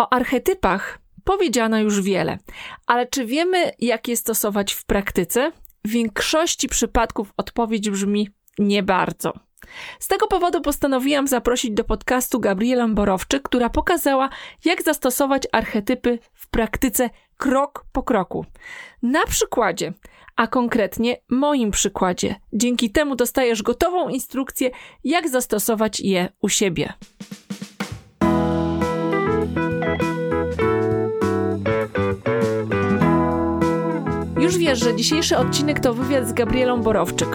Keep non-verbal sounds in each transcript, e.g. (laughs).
O archetypach powiedziano już wiele, ale czy wiemy, jak je stosować w praktyce? W większości przypadków odpowiedź brzmi nie bardzo. Z tego powodu postanowiłam zaprosić do podcastu Gabrielę Borowczyk, która pokazała, jak zastosować archetypy w praktyce krok po kroku. Na przykładzie, a konkretnie moim przykładzie. Dzięki temu dostajesz gotową instrukcję, jak zastosować je u siebie. Wiesz, że dzisiejszy odcinek to wywiad z Gabrielą Borowczyk.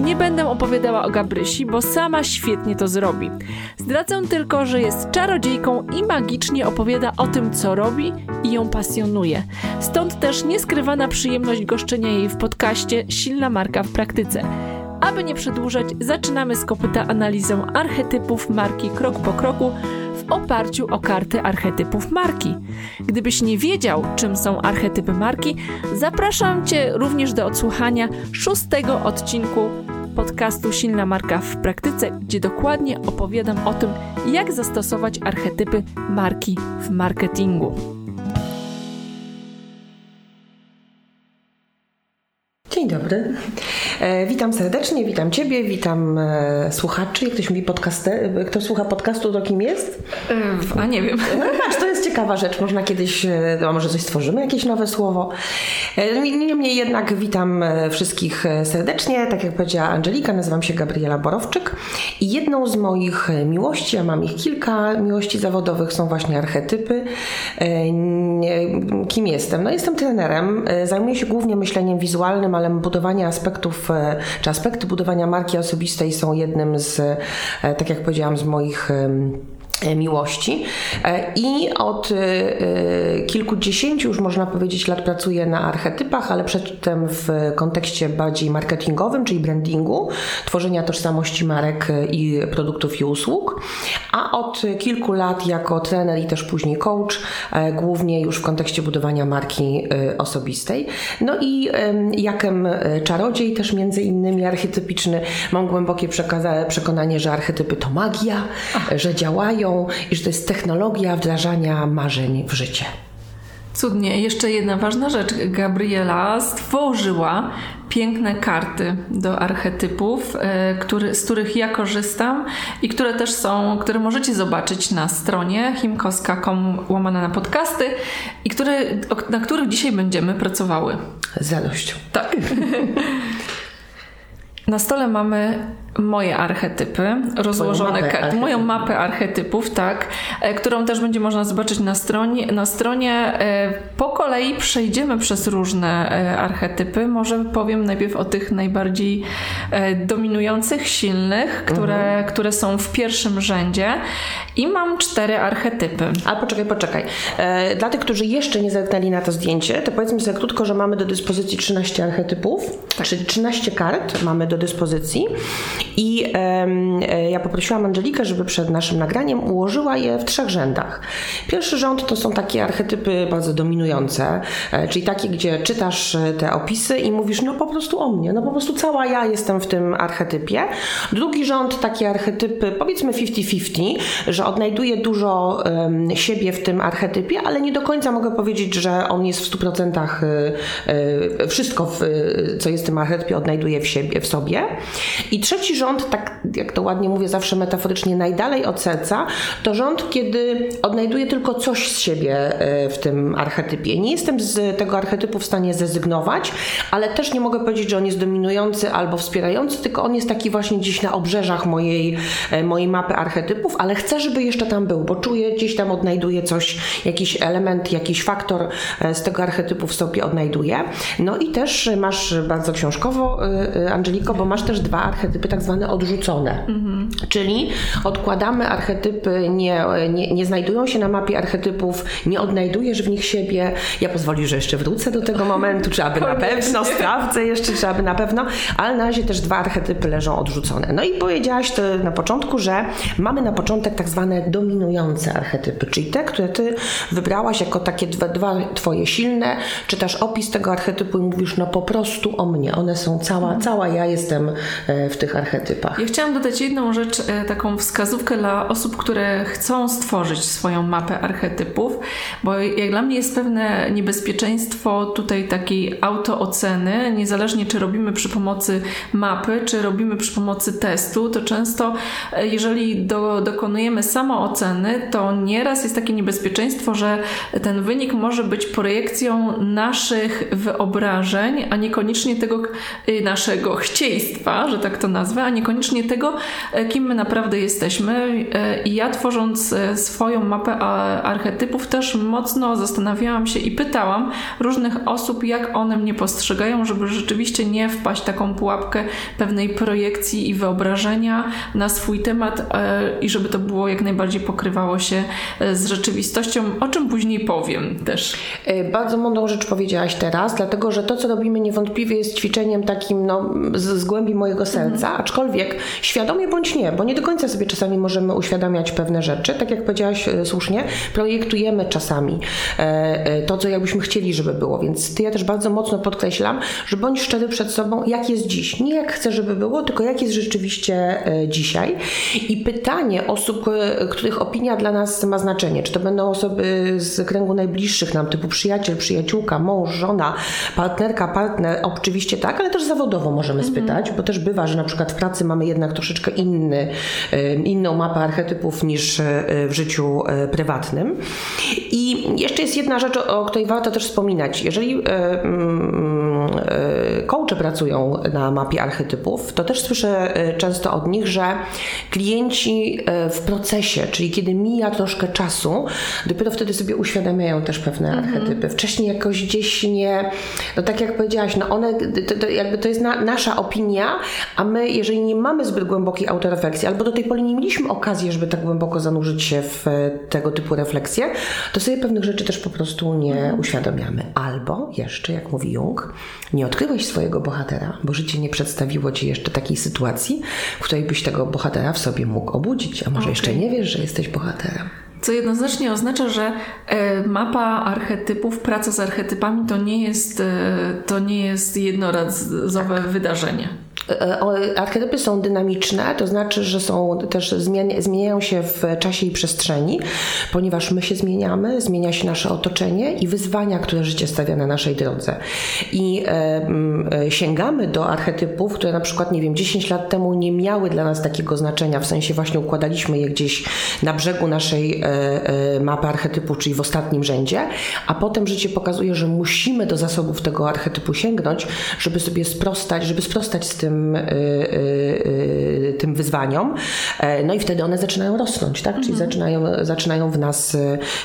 Nie będę opowiadała o Gabrysi, bo sama świetnie to zrobi. Zdradzę tylko, że jest czarodziejką i magicznie opowiada o tym, co robi i ją pasjonuje. Stąd też nieskrywana przyjemność goszczenia jej w podcaście Silna Marka w Praktyce. Aby nie przedłużać, zaczynamy z kopyta analizę archetypów marki krok po kroku, w oparciu o karty archetypów marki. Gdybyś nie wiedział, czym są archetypy marki, zapraszam Cię również do odsłuchania szóstego odcinku podcastu Silna Marka w Praktyce, gdzie dokładnie opowiadam o tym, jak zastosować archetypy marki w marketingu. Dzień dobry. E, witam serdecznie, witam Ciebie, witam e, słuchaczy. Jak ktoś mi podcaster, kto słucha podcastu, to kim jest? E, a nie wiem. No, patrz, to jest ciekawa rzecz. Można kiedyś, no, może coś stworzymy, jakieś nowe słowo. Niemniej jednak witam wszystkich serdecznie. Tak jak powiedziała Angelika, nazywam się Gabriela Borowczyk i jedną z moich miłości, a mam ich kilka miłości zawodowych, są właśnie archetypy. Kim jestem? No jestem trenerem. Zajmuję się głównie myśleniem wizualnym, ale budowanie aspektów, e, czy aspekty budowania marki osobistej są jednym z, e, tak jak powiedziałam, z moich miłości. E, I od e, kilkudziesięciu już można powiedzieć lat pracuję na archetypach, ale przedtem w kontekście bardziej marketingowym, czyli brandingu, tworzenia tożsamości marek i produktów i usług. A od kilku lat jako trener i też później coach, głównie już w kontekście budowania marki osobistej. No i jakem czarodziej też między innymi archetypiczny, mam głębokie przekonanie, że archetypy to magia, że działają, i że to jest technologia wdrażania marzeń w życie. Cudnie. Jeszcze jedna ważna rzecz. Gabriela stworzyła piękne karty do archetypów, e, który, z których ja korzystam i które też są, które możecie zobaczyć na stronie himkoska.com łamane na podcasty i które, na których dzisiaj będziemy pracowały. Z radością. Tak. (laughs) Na stole mamy moje archetypy, rozłożone, mapę moją mapę archetypów, tak, e, którą też będzie można zobaczyć na stronie. Na stronie e, po kolei przejdziemy przez różne e, archetypy. Może powiem najpierw o tych najbardziej dominujących, silnych, które, mhm. które są w pierwszym rzędzie. I mam cztery archetypy. A poczekaj, poczekaj. Dla tych, którzy jeszcze nie zerknęli na to zdjęcie, to powiedzmy sobie krótko, że mamy do dyspozycji 13 archetypów, tak. czyli 13 kart mamy do dyspozycji. I e, ja poprosiłam Angelikę, żeby przed naszym nagraniem ułożyła je w trzech rzędach. Pierwszy rząd to są takie archetypy bardzo dominujące, e, czyli takie, gdzie czytasz e, te opisy i mówisz, no po prostu o mnie, no po prostu cała ja jestem w tym archetypie. Drugi rząd, takie archetypy, powiedzmy 50-50, że odnajduję dużo siebie w tym archetypie, ale nie do końca mogę powiedzieć, że on jest w 100% wszystko, co jest w tym archetypie, odnajduję w, siebie, w sobie. I trzeci rząd, tak jak to ładnie mówię zawsze metaforycznie, najdalej od serca, to rząd, kiedy odnajduję tylko coś z siebie e, w tym archetypie. Nie jestem z tego archetypu w stanie zrezygnować, ale też nie mogę powiedzieć, że on jest dominujący albo wspierający, tylko on jest taki właśnie gdzieś na obrzeżach mojej, e, mojej mapy archetypów, ale chcę, żeby jeszcze tam był, bo czuję, gdzieś tam odnajduję coś, jakiś element, jakiś faktor e, z tego archetypu w sobie odnajduję. No i też masz bardzo książkowo, Angeliko, bo masz też dwa archetypy tak zwane odrzucone. Mhm. Czyli odkładamy archetypy, nie, nie, nie znajdują się na mapie archetypów, nie odnajdujesz w nich siebie. Ja pozwolę, że jeszcze wrócę do tego momentu, czy aby na pewno, sprawdzę jeszcze, czy aby na pewno, ale na razie też dwa archetypy leżą odrzucone. No i powiedziałaś na początku, że mamy na początek tak zwane dominujące archetypy, czyli te, które ty wybrałaś jako takie dwa, dwa twoje silne, czytasz opis tego archetypu i mówisz, no po prostu o mnie, one są cała, cała ja jestem e, w tych archetypach archetypach. Ja chciałam dodać jedną rzecz, e, taką wskazówkę dla osób, które chcą stworzyć swoją mapę archetypów, bo jak dla mnie jest pewne niebezpieczeństwo tutaj takiej autooceny, niezależnie czy robimy przy pomocy mapy, czy robimy przy pomocy testu, to często e, jeżeli do, dokonujemy samooceny, to nieraz jest takie niebezpieczeństwo, że ten wynik może być projekcją naszych wyobrażeń, a niekoniecznie tego y, naszego (laughs) chcieństwa, że tak to nazwę, a niekoniecznie tego, e, kim my naprawdę jesteśmy. E, I ja tworząc e, swoją mapę archetypów też mocno zastanawiałam się i pytałam różnych osób, jak one mnie postrzegają, żeby rzeczywiście nie wpaść w taką pułapkę pewnej projekcji i wyobrażenia na swój temat i żeby to było jak najbardziej pokrywało się z rzeczywistością, o czym później powiem też. Bardzo mądrą rzecz powiedziałaś teraz, dlatego że to, co robimy niewątpliwie jest ćwiczeniem takim no, z, z głębi mojego serca, mhm. Aczkolwiek świadomie bądź nie, bo nie do końca sobie czasami możemy uświadamiać pewne rzeczy. Tak jak powiedziałaś e, słusznie, projektujemy czasami e, e, to, co jakbyśmy chcieli, żeby było. Więc ty ja też bardzo mocno podkreślam, że bądź szczery przed sobą, jak jest dziś. Nie jak chcę, żeby było, tylko jak jest rzeczywiście dzisiaj. I pytanie osób, których opinia dla nas ma znaczenie, czy to będą osoby z kręgu najbliższych nam, typu przyjaciel, przyjaciółka, mąż, żona, partnerka, partner, oczywiście tak, ale też zawodowo możemy mhm. spytać, bo też bywa, że na przykład w pracy mamy jednak troszeczkę inny, inną mapę archetypów niż e, w życiu e, prywatnym. I jeszcze jest jedna rzecz, o której warto też wspominać. Jeżeli e, coache pracują na mapie archetypów, to też słyszę często od nich, że klienci w procesie, czyli kiedy mija troszkę czasu, dopiero wtedy sobie uświadamiają też pewne mhm. archetypy. Wcześniej jakoś gdzieś nie, no tak jak powiedziałaś, no one, to, to jakby to jest na, nasza opinia, a my, jeżeli nie mamy zbyt głębokiej autorefleksji, albo do tej pory nie mieliśmy okazji, żeby tak głęboko zanurzyć się w e, tego typu refleksje, to sobie pewnych rzeczy też po prostu nie mhm. uświadamiamy. Albo jeszcze, jak mówi Jung, nie odkryłeś swojego bohatera, bo życie nie przedstawiło ci jeszcze takiej sytuacji, w której byś tego bohatera w sobie mógł obudzić, a może okay. jeszcze nie wiesz, że jesteś bohaterem. Co jednoznacznie oznacza, że e, mapa archetypów, praca z archetypami to nie jest, e, to nie jest jednorazowe tak. wydarzenie. E, archetypy są dynamiczne, to znaczy, że są też zmieniają się w czasie i przestrzeni, ponieważ my się zmieniamy, zmienia się nasze otoczenie i wyzwania, które życie stawia na naszej drodze. I e, sięgamy do archetypów, które na przykład, nie wiem, 10 lat temu nie miały dla nas takiego znaczenia, w sensie właśnie układaliśmy je gdzieś na brzegu naszej e, e, mapy archetypów, czyli w ostatnim rzędzie, a potem życie pokazuje, że musimy do zasobów tego archetypu sięgnąć, żeby sobie sprostać, żeby sprostać z tym tym, y, y, y, tym wyzwaniom. E, no i wtedy one zaczynają rosnąć, tak? Czyli mhm. zaczynają, zaczynają w nas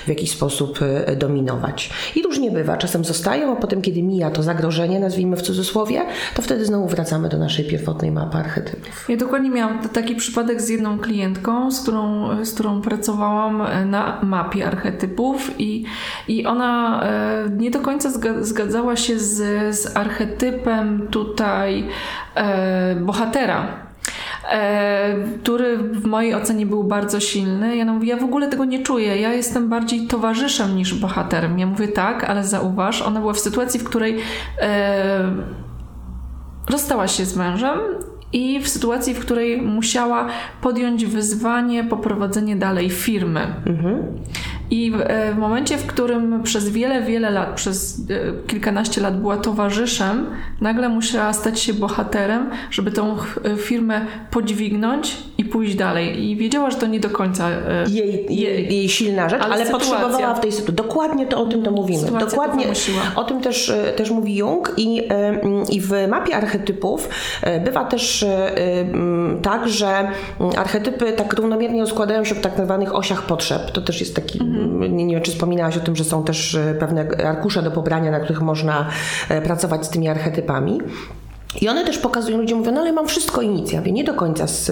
w jakiś sposób dominować. I różnie bywa. Czasem zostają, a potem, kiedy mija to zagrożenie, nazwijmy w cudzysłowie, to wtedy znowu wracamy do naszej pierwotnej mapy archetypów. Ja dokładnie miałam taki przypadek z jedną klientką, z którą, z którą pracowałam na mapie archetypów i, i ona e, nie do końca zgadzała się z, z archetypem tutaj e, bohatera, e, który w mojej ocenie był bardzo silny. Ja ja w ogóle tego nie czuję. Ja jestem bardziej towarzyszem niż bohaterem. Ja mówię tak, ale zauważ, ona była w sytuacji, w której e, rozstała się z mężem i w sytuacji, w której musiała podjąć wyzwanie poprowadzenie dalej firmy. Mhm. I w, e, w, momencie, w którym przez wiele, wiele lat, przez e, kilkanaście lat była towarzyszem, nagle musiała stać się bohaterem, żeby tą e, firmę podźwignąć i pójść dalej. I wiedziała, że to nie do końca jej, jej, jej silna rzecz, ale, ale potrzebowała w tej sytuacji. Dokładnie to o tym to mówimy. Dokładnie o tym też, też mówi Jung i, i w mapie archetypów bywa też tak, że archetypy tak równomiernie rozkładają się w tak zwanych osiach potrzeb. To też jest taki mhm nie, nie wiem, czy wspominałaś o tym, że są też e, pewne arkusze do pobrania, na których można e, pracować z tymi archetypami. I one też pokazują, ludzie mówią, no ale mam wszystko inicjatywy, nie do końca z,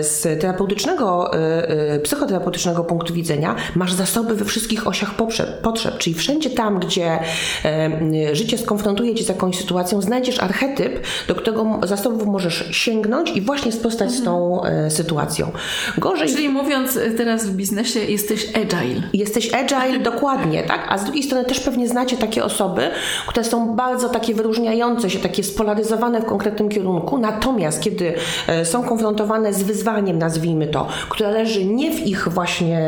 z terapeutycznego, e, e, psychoterapeutycznego punktu widzenia masz zasoby we wszystkich osiach potrzeb, potrzeb czyli wszędzie tam, gdzie e, życie skonfrontuje cię z jakąś sytuacją, znajdziesz archetyp, do którego zasobów możesz sięgnąć i właśnie sprostać mhm. z tą sytuacją. Gorzej... Czyli mówiąc teraz w biznesie, jesteś agile. Jesteś agile, dokładnie, tak? A z drugiej strony też pewnie znacie takie osoby, które są bardzo takie wyróżniające się, takie spolaryzowane w konkretnym kierunku, natomiast kiedy e, są konfrontowane z wyzwaniem, nazwijmy to, które leży nie w ich właśnie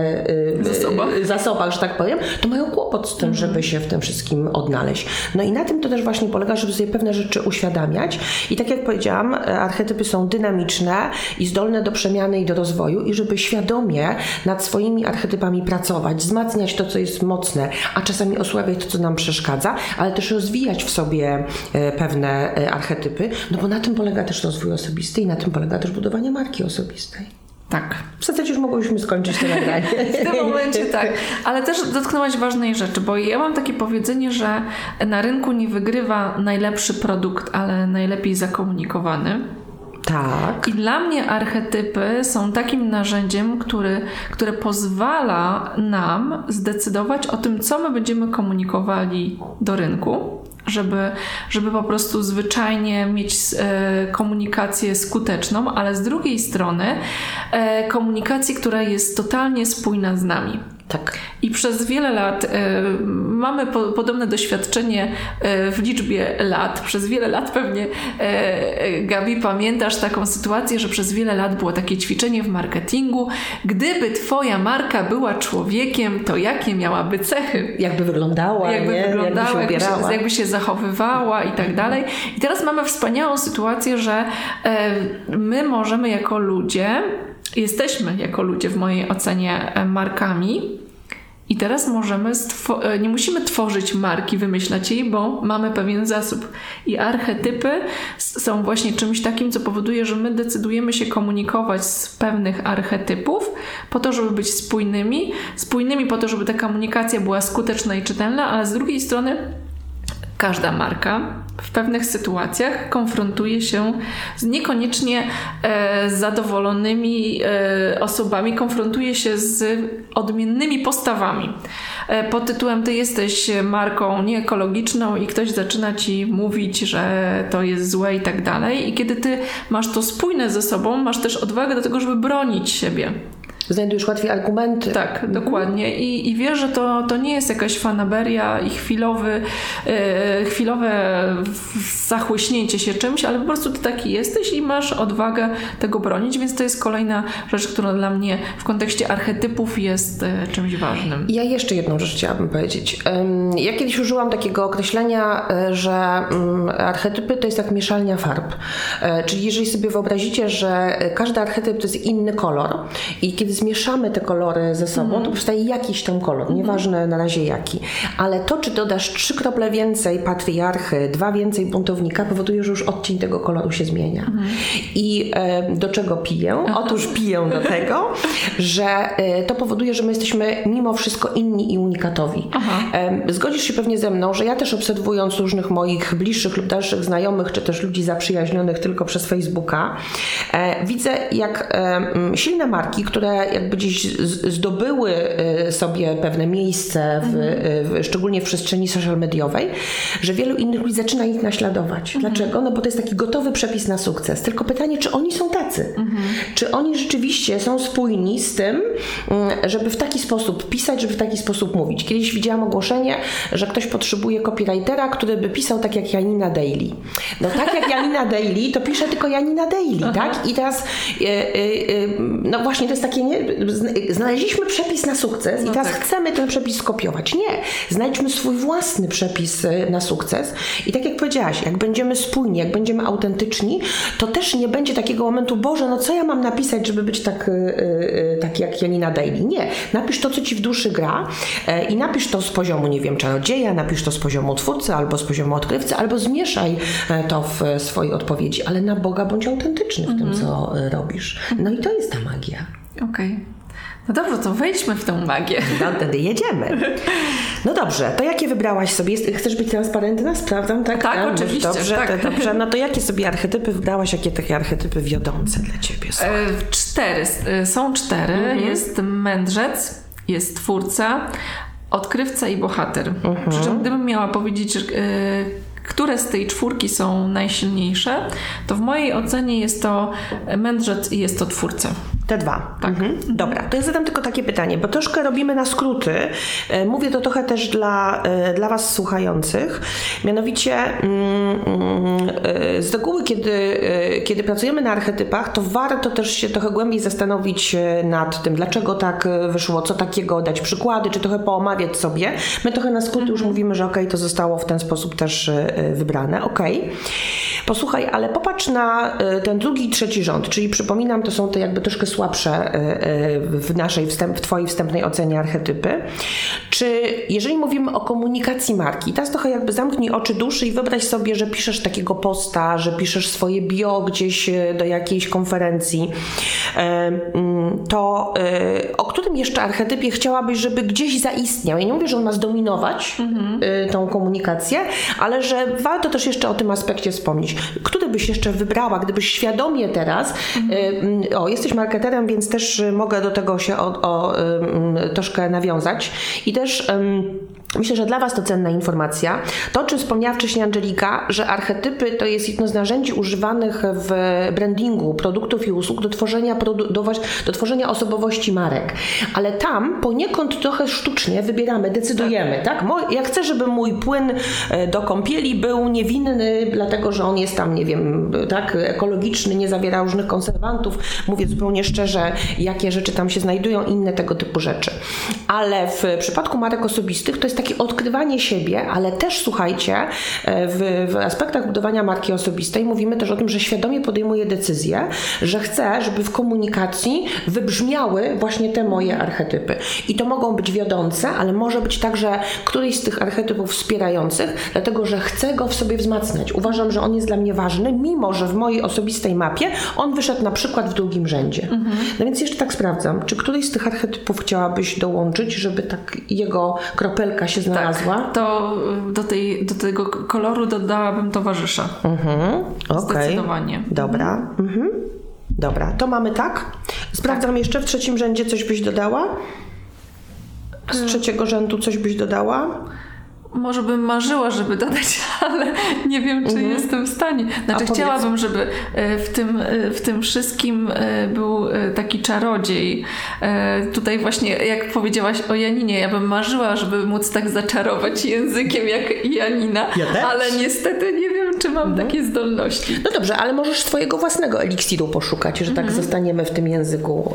e, Zasobach. e, zasobach, że tak powiem, to mają kłopot z tym, żeby się w tym wszystkim odnaleźć. No i na tym to też właśnie polega, żeby sobie pewne rzeczy uświadamiać. I tak jak powiedziałam, archetypy są dynamiczne i zdolne do przemiany i do rozwoju i żeby świadomie nad swoimi archetypami pracować, wzmacniać to, co jest mocne, a czasami osłabiać to, co nam przeszkadza, ale też rozwijać w sobie pewne e, archetypy, no bo na tym polega też rozwój osobisty i na tym polega też budowanie marki osobistej. Tak. W zasadzie już mogłyśmy skończyć to nagranie. (laughs) W tym momencie tak. Ale też dotknęłaś ważnej rzeczy, bo ja mam takie powiedzenie, że na rynku nie wygrywa najlepszy produkt, ale najlepiej zakomunikowany. Tak. I dla mnie archetypy są takim narzędziem, który, które pozwala nam zdecydować o tym, co my będziemy komunikowali do rynku. Żeby, żeby po prostu zwyczajnie mieć e, komunikację skuteczną, ale z drugiej strony e, komunikację, która jest totalnie spójna z nami. Tak. I przez wiele lat y, mamy po, podobne doświadczenie y, w liczbie lat. Przez wiele lat pewnie y, Gabi pamiętasz taką sytuację, że przez wiele lat było takie ćwiczenie w marketingu. Gdyby twoja marka była człowiekiem, to jakie miałaby cechy? Jakby wyglądała, jakby nie? wyglądała, jakby się, jakby się, jakby się zachowywała i tak dalej. I teraz mamy wspaniałą sytuację, że my możemy jako ludzie jesteśmy jako ludzie w mojej ocenie markami. I teraz możemy, nie musimy tworzyć marki, wymyślać jej, bo mamy pewien zasób. I archetypy są właśnie czymś takim, co powoduje, że my decydujemy się komunikować z pewnych archetypów po to, żeby być spójnymi. Spójnymi po to, żeby ta komunikacja była skuteczna i czytelna, ale z drugiej strony każda marka w pewnych sytuacjach konfrontuje się z niekoniecznie e, zadowolonymi e, osobami, konfrontuje się z odmiennymi postawami. E, pod tytułem Ty jesteś marką nieekologiczną i ktoś zaczyna ci mówić, że to jest złe i tak dalej. I kiedy ty masz to spójne ze sobą, masz też odwagę do tego, żeby bronić siebie znajdujesz łatwiej argumenty. Tak, mhm. dokładnie. I, I wiesz, że to, to nie jest jakaś fanaberia i chwilowy, e, chwilowe zachłyśnięcie się czymś, ale po prostu ty taki jesteś i masz odwagę tego bronić, więc to jest kolejna rzecz, która dla mnie w kontekście archetypów jest e, czymś ważnym. Ja jeszcze jedną rzecz chciałabym powiedzieć. Ja kiedyś użyłam takiego określenia, że mm, archetypy to jest jak mieszalnia farb. Czyli jeżeli sobie wyobrazicie, że każdy archetyp to jest inny kolor i kiedy zmieszamy te kolory ze sobą, mm. to powstaje jakiś tam kolor, mm. nieważne na razie jaki. Ale to, czy dodasz trzy krople więcej patriarchy, dwa więcej buntownika, powoduje, że już odcień tego koloru się zmienia. Mm. I e, do czego piję? Aha. Otóż piję do tego, że e, to powoduje, że my jesteśmy mimo wszystko inni i unikatowi. E, zgodzisz się pewnie ze mną, że ja też obserwując różnych moich bliższych lub dalszych znajomych, czy też ludzi zaprzyjaźnionych tylko przez Facebooka, e, widzę jak silne marki, które jakby gdzieś zdobyły y, sobie pewne miejsce, w, w, szczególnie w przestrzeni social mediowej, że wielu innych ludzi zaczyna ich naśladować. Mhm. Dlaczego? No bo to jest taki gotowy przepis na sukces. Tylko pytanie, czy oni są tacy? Mhm. Czy oni rzeczywiście są spójni z tym, mm, żeby w taki sposób pisać, żeby w taki sposób mówić. Kiedyś widziałam ogłoszenie, że ktoś potrzebuje copywritera, który by pisał tak jak Janina Daily. No tak jak Janina Daily, to pisze tylko Janina Daily, Aha. tak? I teraz y, no właśnie to jest takie nie, znaleźliśmy przepis na sukces no i teraz tak. chcemy ten przepis skopiować. Nie, znajdźmy swój własny przepis y, na sukces i tak jak powiedziałaś, jak będziemy spójni, jak będziemy autentyczni, to też nie będzie takiego momentu, Boże, no co ja mam napisać, żeby być tak, yy, tak jak Janina Daily. Nie, napisz to, co ci w duszy gra yy, i napisz to z poziomu, nie wiem, czarodzieja, napisz to z poziomu twórcy, albo z poziomu odkrywcy, albo zmieszaj e, to w swojej odpowiedzi, ale na Boga bądź autentyczny w mm -hmm. tym, mhm. co robisz. No i to jest ta magia. Okej. Okay. No dobrze, to wejdźmy w tą magię. No wtedy jedziemy. No dobrze, to jakie wybrałaś sobie? Chcesz być transparentna? Sprawdzam, tak? Tak, tak oczywiście. Dobrze, tak. To, dobrze. No to jakie sobie archetypy wybrałaś? Jakie takie archetypy wiodące dla Ciebie są? E, cztery. E, są cztery. Mhm. Jest mędrzec, jest twórca, odkrywca i bohater. Mhm. Przy czym gdybym miała powiedzieć, e, które z tej czwórki są najsilniejsze, to w mojej ocenie jest to mędrzec i jest to twórca. Te dwa. Tak. Mhm. Dobra, to ja zadam tylko takie pytanie, bo troszkę robimy na skróty. E, mówię to trochę też dla, e, dla Was słuchających. Mianowicie mm, mm, e, z reguły, kiedy, kiedy pracujemy na archetypach, to warto też się trochę głębiej zastanowić nad tym, dlaczego tak wyszło, co takiego, dać przykłady, czy trochę poomawiać sobie. My trochę na skróty już mhm. mówimy, że ok, to zostało w ten sposób też wybrane. Ok. Posłuchaj, ale popatrz na ten drugi i trzeci rząd, czyli przypominam, to są te jakby troszkę słabsze e, e, w naszej, wstęp, w Twojej wstępnej ocenie archetypy. Czy jeżeli mówimy o komunikacji marki, teraz trochę jakby zamknij oczy duszy i wyobraź sobie, że piszesz takiego posta, że piszesz swoje bio gdzieś e, do jakiejś konferencji, mm, to o którym jeszcze archetypie chciałabyś, żeby gdzieś zaistniał? Ja nie mówię, że on ma zdominować mhm. tą komunikację, ale że warto też jeszcze o tym aspekcie wspomnieć. Który byś jeszcze wybrała, gdybyś świadomie teraz, mhm. o, jesteś marketerem, więc też mogę do tego się o, o, troszkę nawiązać i też Myślę, że dla Was to cenna informacja. To, o czym wspomniała wcześniej Angelika, że archetypy to jest jedno z narzędzi używanych w brandingu produktów i usług do tworzenia, produ- do, do, tworzenia osobowości marek. Ale tam poniekąd trochę sztucznie wybieramy, decydujemy, tak? tak? Ja chcę, żeby mój płyn e, do kąpieli był niewinny, dlatego że on jest tam, nie wiem, tak, ekologiczny, nie zawiera różnych konserwantów. Mówię zupełnie szczerze, jakie rzeczy tam się znajdują, inne tego typu rzeczy. Ale w przypadku marek osobistych to jest takie odkrywanie siebie, ale też słuchajcie, e, w, w aspektach budowania marki osobistej mówimy też o tym, że świadomie podejmuję decyzję, że chcę, żeby w komunikacji wybrzmiały właśnie te moje archetypy. I to mogą być wiodące, ale może być także któryś z tych archetypów wspierających, dlatego że chcę go w sobie wzmacniać. Uważam, że on jest dla mnie ważny, mimo że w mojej osobistej mapie on wyszedł na przykład w drugim rzędzie. Mhm. No więc jeszcze tak sprawdzam, czy któryś z tych archetypów chciałabyś dołączyć, żeby tak jego kropelka się znalazła? Tak, to y, do, tej, do tego koloru dodałabym towarzysza. Mhm, okay. Zdecydowanie. Dobra. Mhm. Dobra, to mamy tak. Sprawdzam tak. jeszcze w trzecim rzędzie coś byś dodała? Z y. trzeciego rzędu coś byś dodała? Może bym marzyła, żeby dodać, (laughs) ale nie wiem, czy mhm. jestem w stanie. Znaczy, chciałabym, żeby e, w tym, e, w tym wszystkim e, był taki czarodziej. Tutaj właśnie, jak powiedziałaś o Janinie, ja bym marzyła, żeby móc tak zaczarować językiem jak Janina, ja ale niestety nie wiem, czy mam mhm. takie zdolności. No dobrze, ale możesz swojego własnego eliksiru poszukać, że tak mhm. zostaniemy w tym języku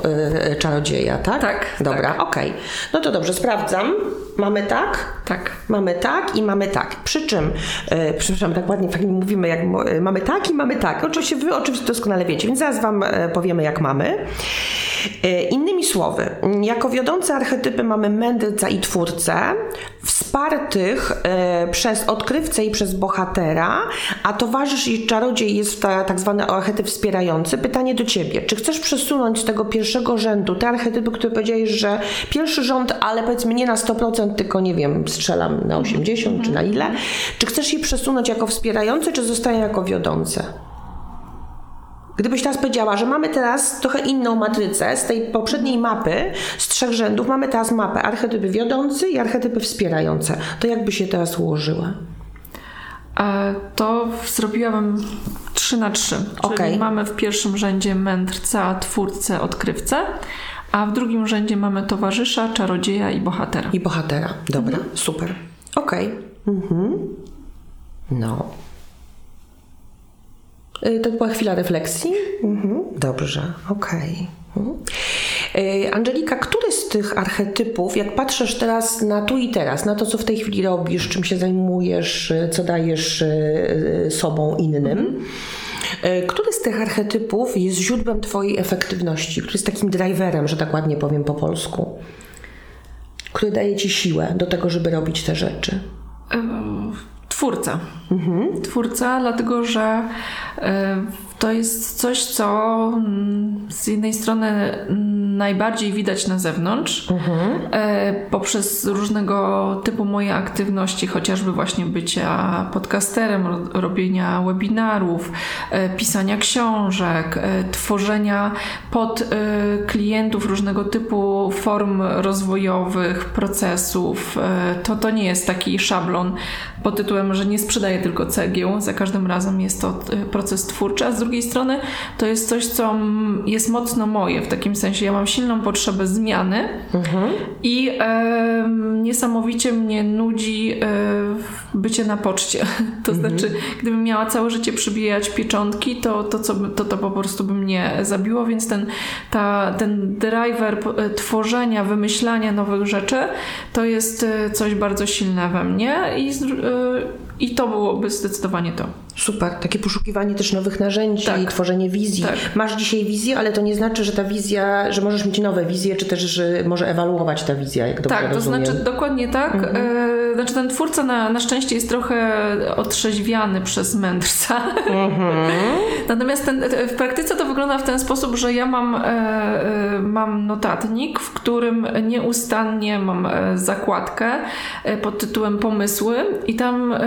czarodzieja, tak? Tak. Dobra, tak. okej. Okay. No to dobrze, sprawdzam. Mamy tak? Tak. Mamy tak i mamy tak. Przy czym, e, przepraszam, tak ładnie tak mówimy, jak e, mamy tak i mamy tak. Oczywiście wy oczywiście doskonale wiecie, więc zaraz wam e, powiemy, jak mamy. E, innymi słowy, jako wiodące archetypy mamy mędrca i twórcę, wspartych e, przez odkrywcę i przez bohatera, a towarzysz i czarodziej jest tak zwany archetyp wspierający. Pytanie do ciebie, czy chcesz przesunąć z tego pierwszego rzędu te archetypy, które powiedziałeś, że pierwszy rząd, ale powiedzmy nie na 100%, tylko nie wiem, strzelam na 80 czy na ile, czy chcesz je przesunąć jako wspierające, czy zostają jako wiodące? Gdybyś teraz powiedziała, że mamy teraz trochę inną matrycę z tej poprzedniej mapy, z trzech rzędów, mamy teraz mapę archetypy wiodący i archetypy wspierające, to jakby się teraz ułożyła? To zrobiłabym 3 na 3. Okay. Czyli mamy w pierwszym rzędzie mędrca, twórcę, odkrywcę, a w drugim rzędzie mamy towarzysza, czarodzieja i bohatera. I bohatera, dobra, mhm. super. Okej. Okay. Mhm. No. Y, to była chwila refleksji? Mhm. Dobrze, okej. Okay. Mhm. Angelika, który z tych archetypów, jak patrzysz teraz na tu i teraz, na to, co w tej chwili robisz, czym się zajmujesz, y, co dajesz y, sobą innym, który z tych archetypów jest źródłem Twojej efektywności, który jest takim driverem, że tak ładnie powiem po polsku, który daje Ci siłę do tego, żeby robić te rzeczy? Twórca. Mhm. Twórca, dlatego że y, to jest coś, co mm, z jednej strony mm, najbardziej widać na zewnątrz, e, poprzez różnego typu moje aktywności, chociażby właśnie bycia podcasterem, ro- robienia webinarów, e, pisania książek, e, tworzenia pod klientów różnego typu form rozwojowych, procesów. To, to nie jest taki szablon pod tytułem, że nie sprzedaję tylko cegieł, za każdym razem jest to proces twórczy, a z drugiej strony to jest coś, co jest mocno moje, w takim sensie. Ja mam silną potrzebę zmiany i e, niesamowicie mnie nudzi e, bycie na poczcie. (laughs) To znaczy, gdybym miała całe życie przybijać pieczątki, to to, co, to, to po prostu by mnie zabiło, więc ten, ta, ten driver e, tworzenia, wymyślania nowych rzeczy, to jest e, coś bardzo silne we mnie i, e, i to byłoby zdecydowanie to. Super, takie poszukiwanie też nowych narzędzi, Tak. tworzenie wizji. Tak. Masz dzisiaj wizję, ale to nie znaczy, że ta wizja, że możesz mieć nowe wizje, czy też, że może ewaluować ta wizja, jak dobrze Tak, to rozumiem. znaczy dokładnie tak. E, znaczy ten twórca na, na szczęście jest trochę otrzeźwiany przez mędrca. (laughs) Natomiast ten, w praktyce to wygląda w ten sposób, że ja mam, e, e, mam notatnik, w którym nieustannie mam e, zakładkę e, pod tytułem pomysły i tam e,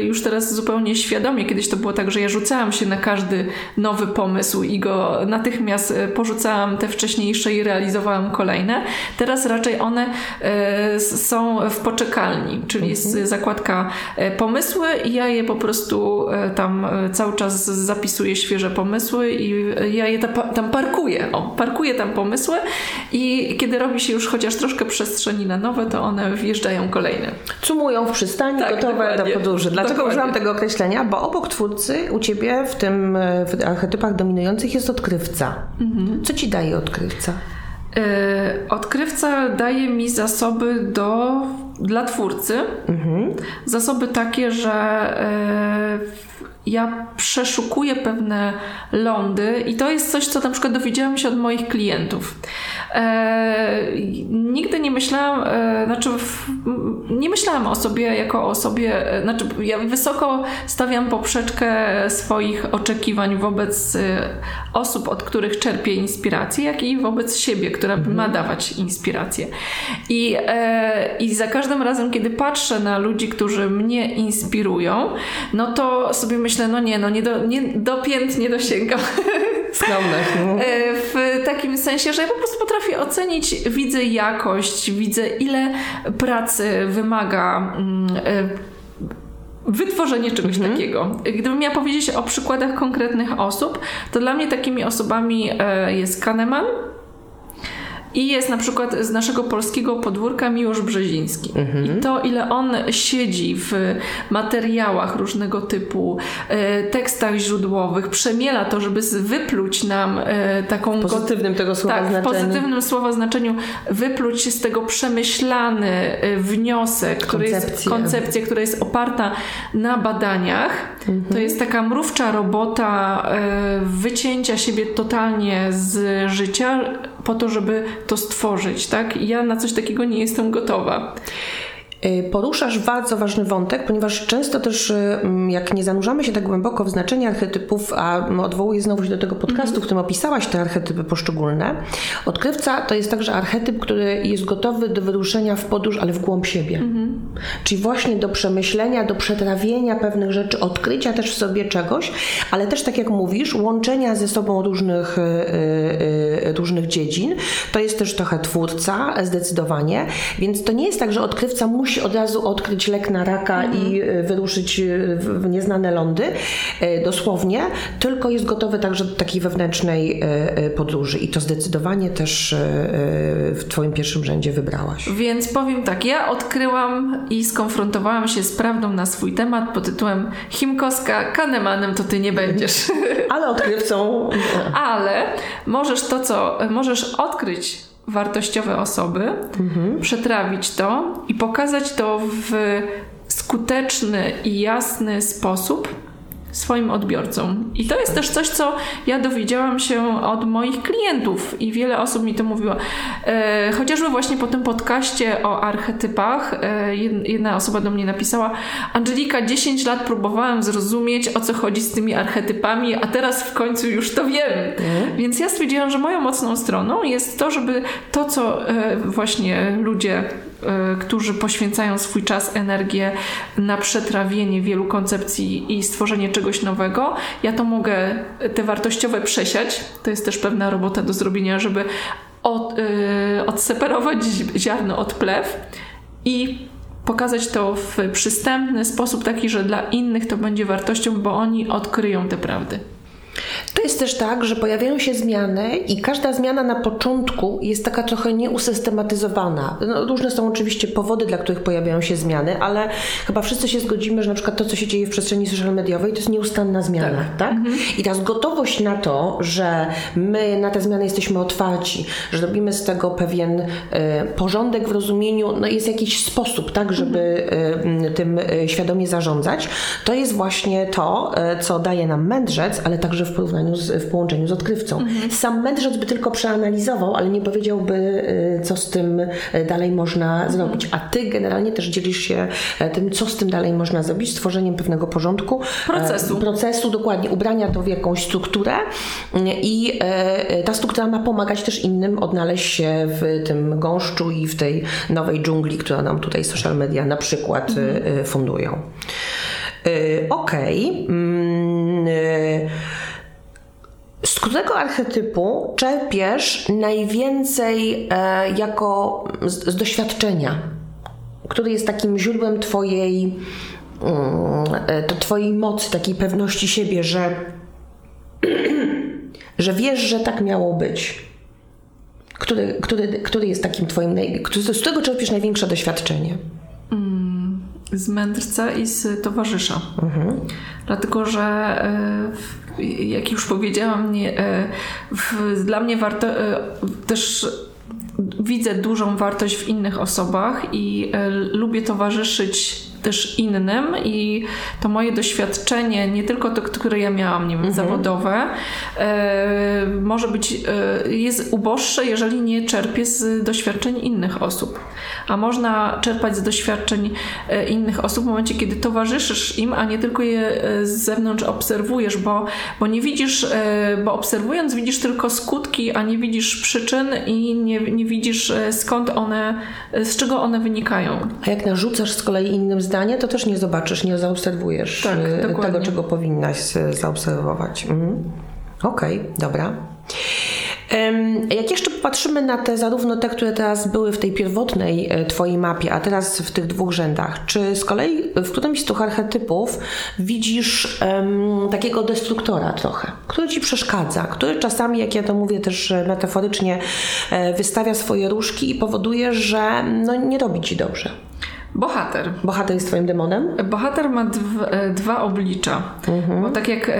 już teraz zupełnie świadomie, kiedyś to było tak, że ja rzucałam się na każdy nowy pomysł i go natychmiast e, porzucałam te wcześniejsze i realizowałam kolejne. Teraz raczej one e, są w poczekalni, czyli jest zakładka e, pomysły i ja je po prostu tam cały czas zapisuję świeże pomysły i ja je ta, tam parkuję. O, parkuję tam pomysły i kiedy robi się już chociaż troszkę przestrzeni na nowe, to one wjeżdżają kolejne. Cumują w przystani, Tak, gotowe dokładnie. do podróży. Dlaczego Dokładnie. użyłam tego określenia? Bo obok twórcy u ciebie w tym e, w archetypach dominujących jest odkrywca. Mhm. Co ci daje odkrywca? E, Odkrywca daje mi zasoby do, dla twórcy. Zasoby takie, że e, ja przeszukuję pewne lądy i to jest coś, co na przykład dowiedziałam się od moich klientów. E, nigdy nie myślałam, e, znaczy w, nie myślałam o sobie jako o sobie, e, znaczy ja wysoko stawiam poprzeczkę swoich oczekiwań wobec osób, od których czerpię inspirację, jak i wobec siebie, która ma dawać inspirację. I, I za każdym razem, kiedy patrzę na ludzi, którzy mnie inspirują, no to sobie myślę, no nie, no nie do, nie, do pięt nie dosięgam. (laughs) Skromność. no. E, W takim sensie, że ja po prostu potrafię ocenić, widzę jakość, widzę ile pracy wymaga mm, e, wytworzenie czegoś takiego. Gdybym miała powiedzieć o przykładach konkretnych osób, to dla mnie takimi osobami e, jest Kahneman, i jest na przykład z naszego polskiego podwórka Miłosz Brzeziński. I to, ile on siedzi w materiałach różnego typu, e, tekstach źródłowych, przemiela to, żeby wypluć nam e, taką... W pozytywnym tego słowa tak, w znaczeniu. pozytywnym słowa znaczeniu wypluć z tego przemyślany e, wniosek, który jest Koncepcję. koncepcja, która jest oparta na badaniach. To jest taka mrówcza robota wycięcia siebie totalnie z życia po to, żeby to stworzyć, tak? I ja na coś takiego nie jestem gotowa. Y, Poruszasz bardzo ważny wątek, ponieważ często też, y, mm, jak nie zanurzamy się tak głęboko w znaczenie archetypów, a mm, odwołuję znowu się do tego podcastu, w którym opisałaś te archetypy poszczególne, odkrywca to jest także archetyp, który jest gotowy do wyruszenia w podróż, ale w głąb siebie. Czyli właśnie do przemyślenia, do przetrawienia pewnych rzeczy, odkrycia też w sobie czegoś, ale też tak jak mówisz, łączenia ze sobą różnych, y, różnych dziedzin. To jest też trochę twórca, zdecydowanie. Więc to nie jest tak, że odkrywca musi od razu odkryć lek na raka i y, wyruszyć y, w nieznane lądy, y, dosłownie, tylko jest gotowy także do takiej wewnętrznej podróży. I to zdecydowanie też w Twoim pierwszym rzędzie wybrałaś. Więc powiem tak, ja odkryłam i skonfrontowałam się z prawdą na swój temat pod tytułem Chimkowska, Kanemanem to ty nie będziesz. (laughs) Ale odkrywcą. Ale możesz to, co możesz odkryć wartościowe osoby, przetrawić to i pokazać to w skuteczny i jasny sposób, swoim odbiorcom. I to jest też coś, co ja dowiedziałam się od moich klientów i wiele osób mi to mówiło. E, chociażby właśnie po tym podcaście o archetypach, e, jedna osoba do mnie napisała: Angelika, 10 lat próbowałem zrozumieć, o co chodzi z tymi archetypami, a teraz w końcu już to wiem. Mhm. Więc ja stwierdziłam, że moją mocną stroną jest to, żeby to, co e, właśnie ludzie którzy poświęcają swój czas, energię na przetrawienie wielu koncepcji i stworzenie czegoś nowego. Ja to mogę te wartościowe przesiać. To jest też pewna robota do zrobienia, żeby od, yy, odseparować ziarno od plew i pokazać to w przystępny sposób, taki, że dla innych to będzie wartością, bo oni odkryją te prawdy. To jest też tak, że pojawiają się zmiany i każda zmiana na początku jest taka trochę nieusystematyzowana. No, różne są oczywiście powody, dla których pojawiają się zmiany, ale chyba wszyscy się zgodzimy, że na przykład to, co się dzieje w przestrzeni social mediowej, to jest nieustanna zmiana, tak? tak? Mhm. I teraz gotowość na to, że my na te zmiany jesteśmy otwarci, że robimy z tego pewien y, porządek w rozumieniu, no jest jakiś sposób, tak, żeby y, tym y, świadomie zarządzać, to jest właśnie to, co daje nam mędrzec, ale także w porównaniu z, w połączeniu z odkrywcą. Mhm. Sam mędrzec by tylko przeanalizował, ale nie powiedziałby, y, co z tym y, dalej można mhm. zrobić. A ty generalnie też dzielisz się e, tym, co z tym dalej można zrobić, stworzeniem pewnego porządku. Procesu. Procesu, dokładnie. Ubrania to w jakąś strukturę i ta struktura ma pomagać też innym odnaleźć się w tym gąszczu i w tej nowej dżungli, która nam tutaj social media na przykład mhm. fundują. Okej. Okay. Mm, z którego archetypu czerpiesz najwięcej e, jako z, z, doświadczenia? Który jest takim źródłem twojej, mm, e, to twojej mocy, takiej pewności siebie, że, (clears throat) że wiesz, że tak miało być? Który, który, który jest takim twoim, z którego czerpiesz największe doświadczenie? Mm, z mędrca i z towarzysza. Mhm. Dlatego, że e, jak już powiedziałam, nie, e, w, dla mnie warto e, też widzę dużą wartość w innych osobach i e, lubię towarzyszyć też innym i to moje doświadczenie, nie tylko to, które ja miałam, nie wiem, mhm. zawodowe, e, może być, e, jest uboższe, jeżeli nie czerpie z doświadczeń innych osób. A można czerpać z doświadczeń e, innych osób w momencie, kiedy towarzyszysz im, a nie tylko je z zewnątrz obserwujesz, bo, bo nie widzisz, bo obserwując widzisz tylko skutki, a nie widzisz przyczyn i nie, nie widzisz skąd one, z czego one wynikają. A jak narzucasz z kolei innym zdaniem, zdanie, to też nie zobaczysz, nie zaobserwujesz tak, e, tego, czego powinnaś zaobserwować. Mhm. Okej, okay, dobra. Jak jeszcze popatrzymy na te, zarówno te, które teraz były w tej pierwotnej e, Twojej mapie, a teraz w tych dwóch rzędach, czy z kolei w którymś z tych archetypów widzisz um, takiego destruktora trochę, który Ci przeszkadza, który czasami, jak ja to mówię też e, metaforycznie, wystawia swoje różki i powoduje, że no, nie robi Ci dobrze? Bohater. Bohater jest twoim demonem? Bohater ma dwa, e, dwa oblicza. Mhm. Bo tak jak, e,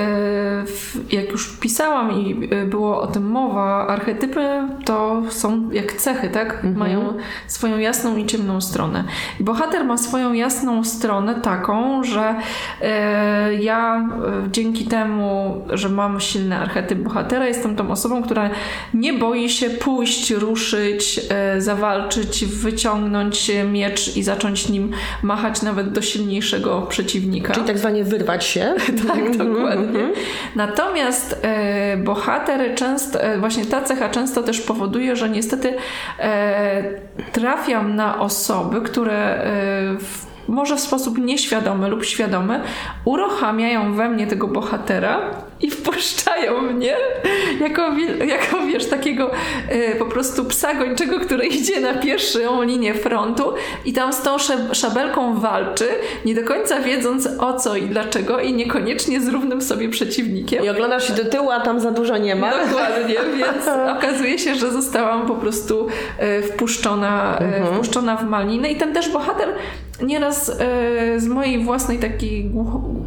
jak już pisałam i e, było o tym mowa, archetypy to są jak cechy, tak? Mhm. Mają swoją jasną i ciemną stronę. I bohater ma swoją jasną stronę taką, że ja dzięki temu, że mam silny archetyp bohatera, jestem tą osobą, która nie boi się pójść, ruszyć, zawalczyć, wyciągnąć miecz i zacząć nim machać nawet do silniejszego przeciwnika. Czyli tak zwanie wyrwać się. (laughs) tak, mhm, dokładnie. Mhm. Natomiast e, bohater często, e, właśnie ta cecha często też powoduje, że niestety e, trafiam na osoby, które e, w może w sposób nieświadomy lub świadomy, uruchamiają we mnie tego bohatera i wpuszczają mnie jako, jako wiesz, takiego y, po prostu psa gończego, który idzie na pierwszą linię frontu i tam z tą szabelką walczy, nie do końca wiedząc o co i dlaczego i niekoniecznie z równym sobie przeciwnikiem. I oglądasz się do tyłu, a tam za dużo nie ma. Dokładnie, (laughs) więc okazuje się, że zostałam po prostu y, wpuszczona, y, mhm. wpuszczona w malinę i ten też bohater nieraz z mojej własnej takiej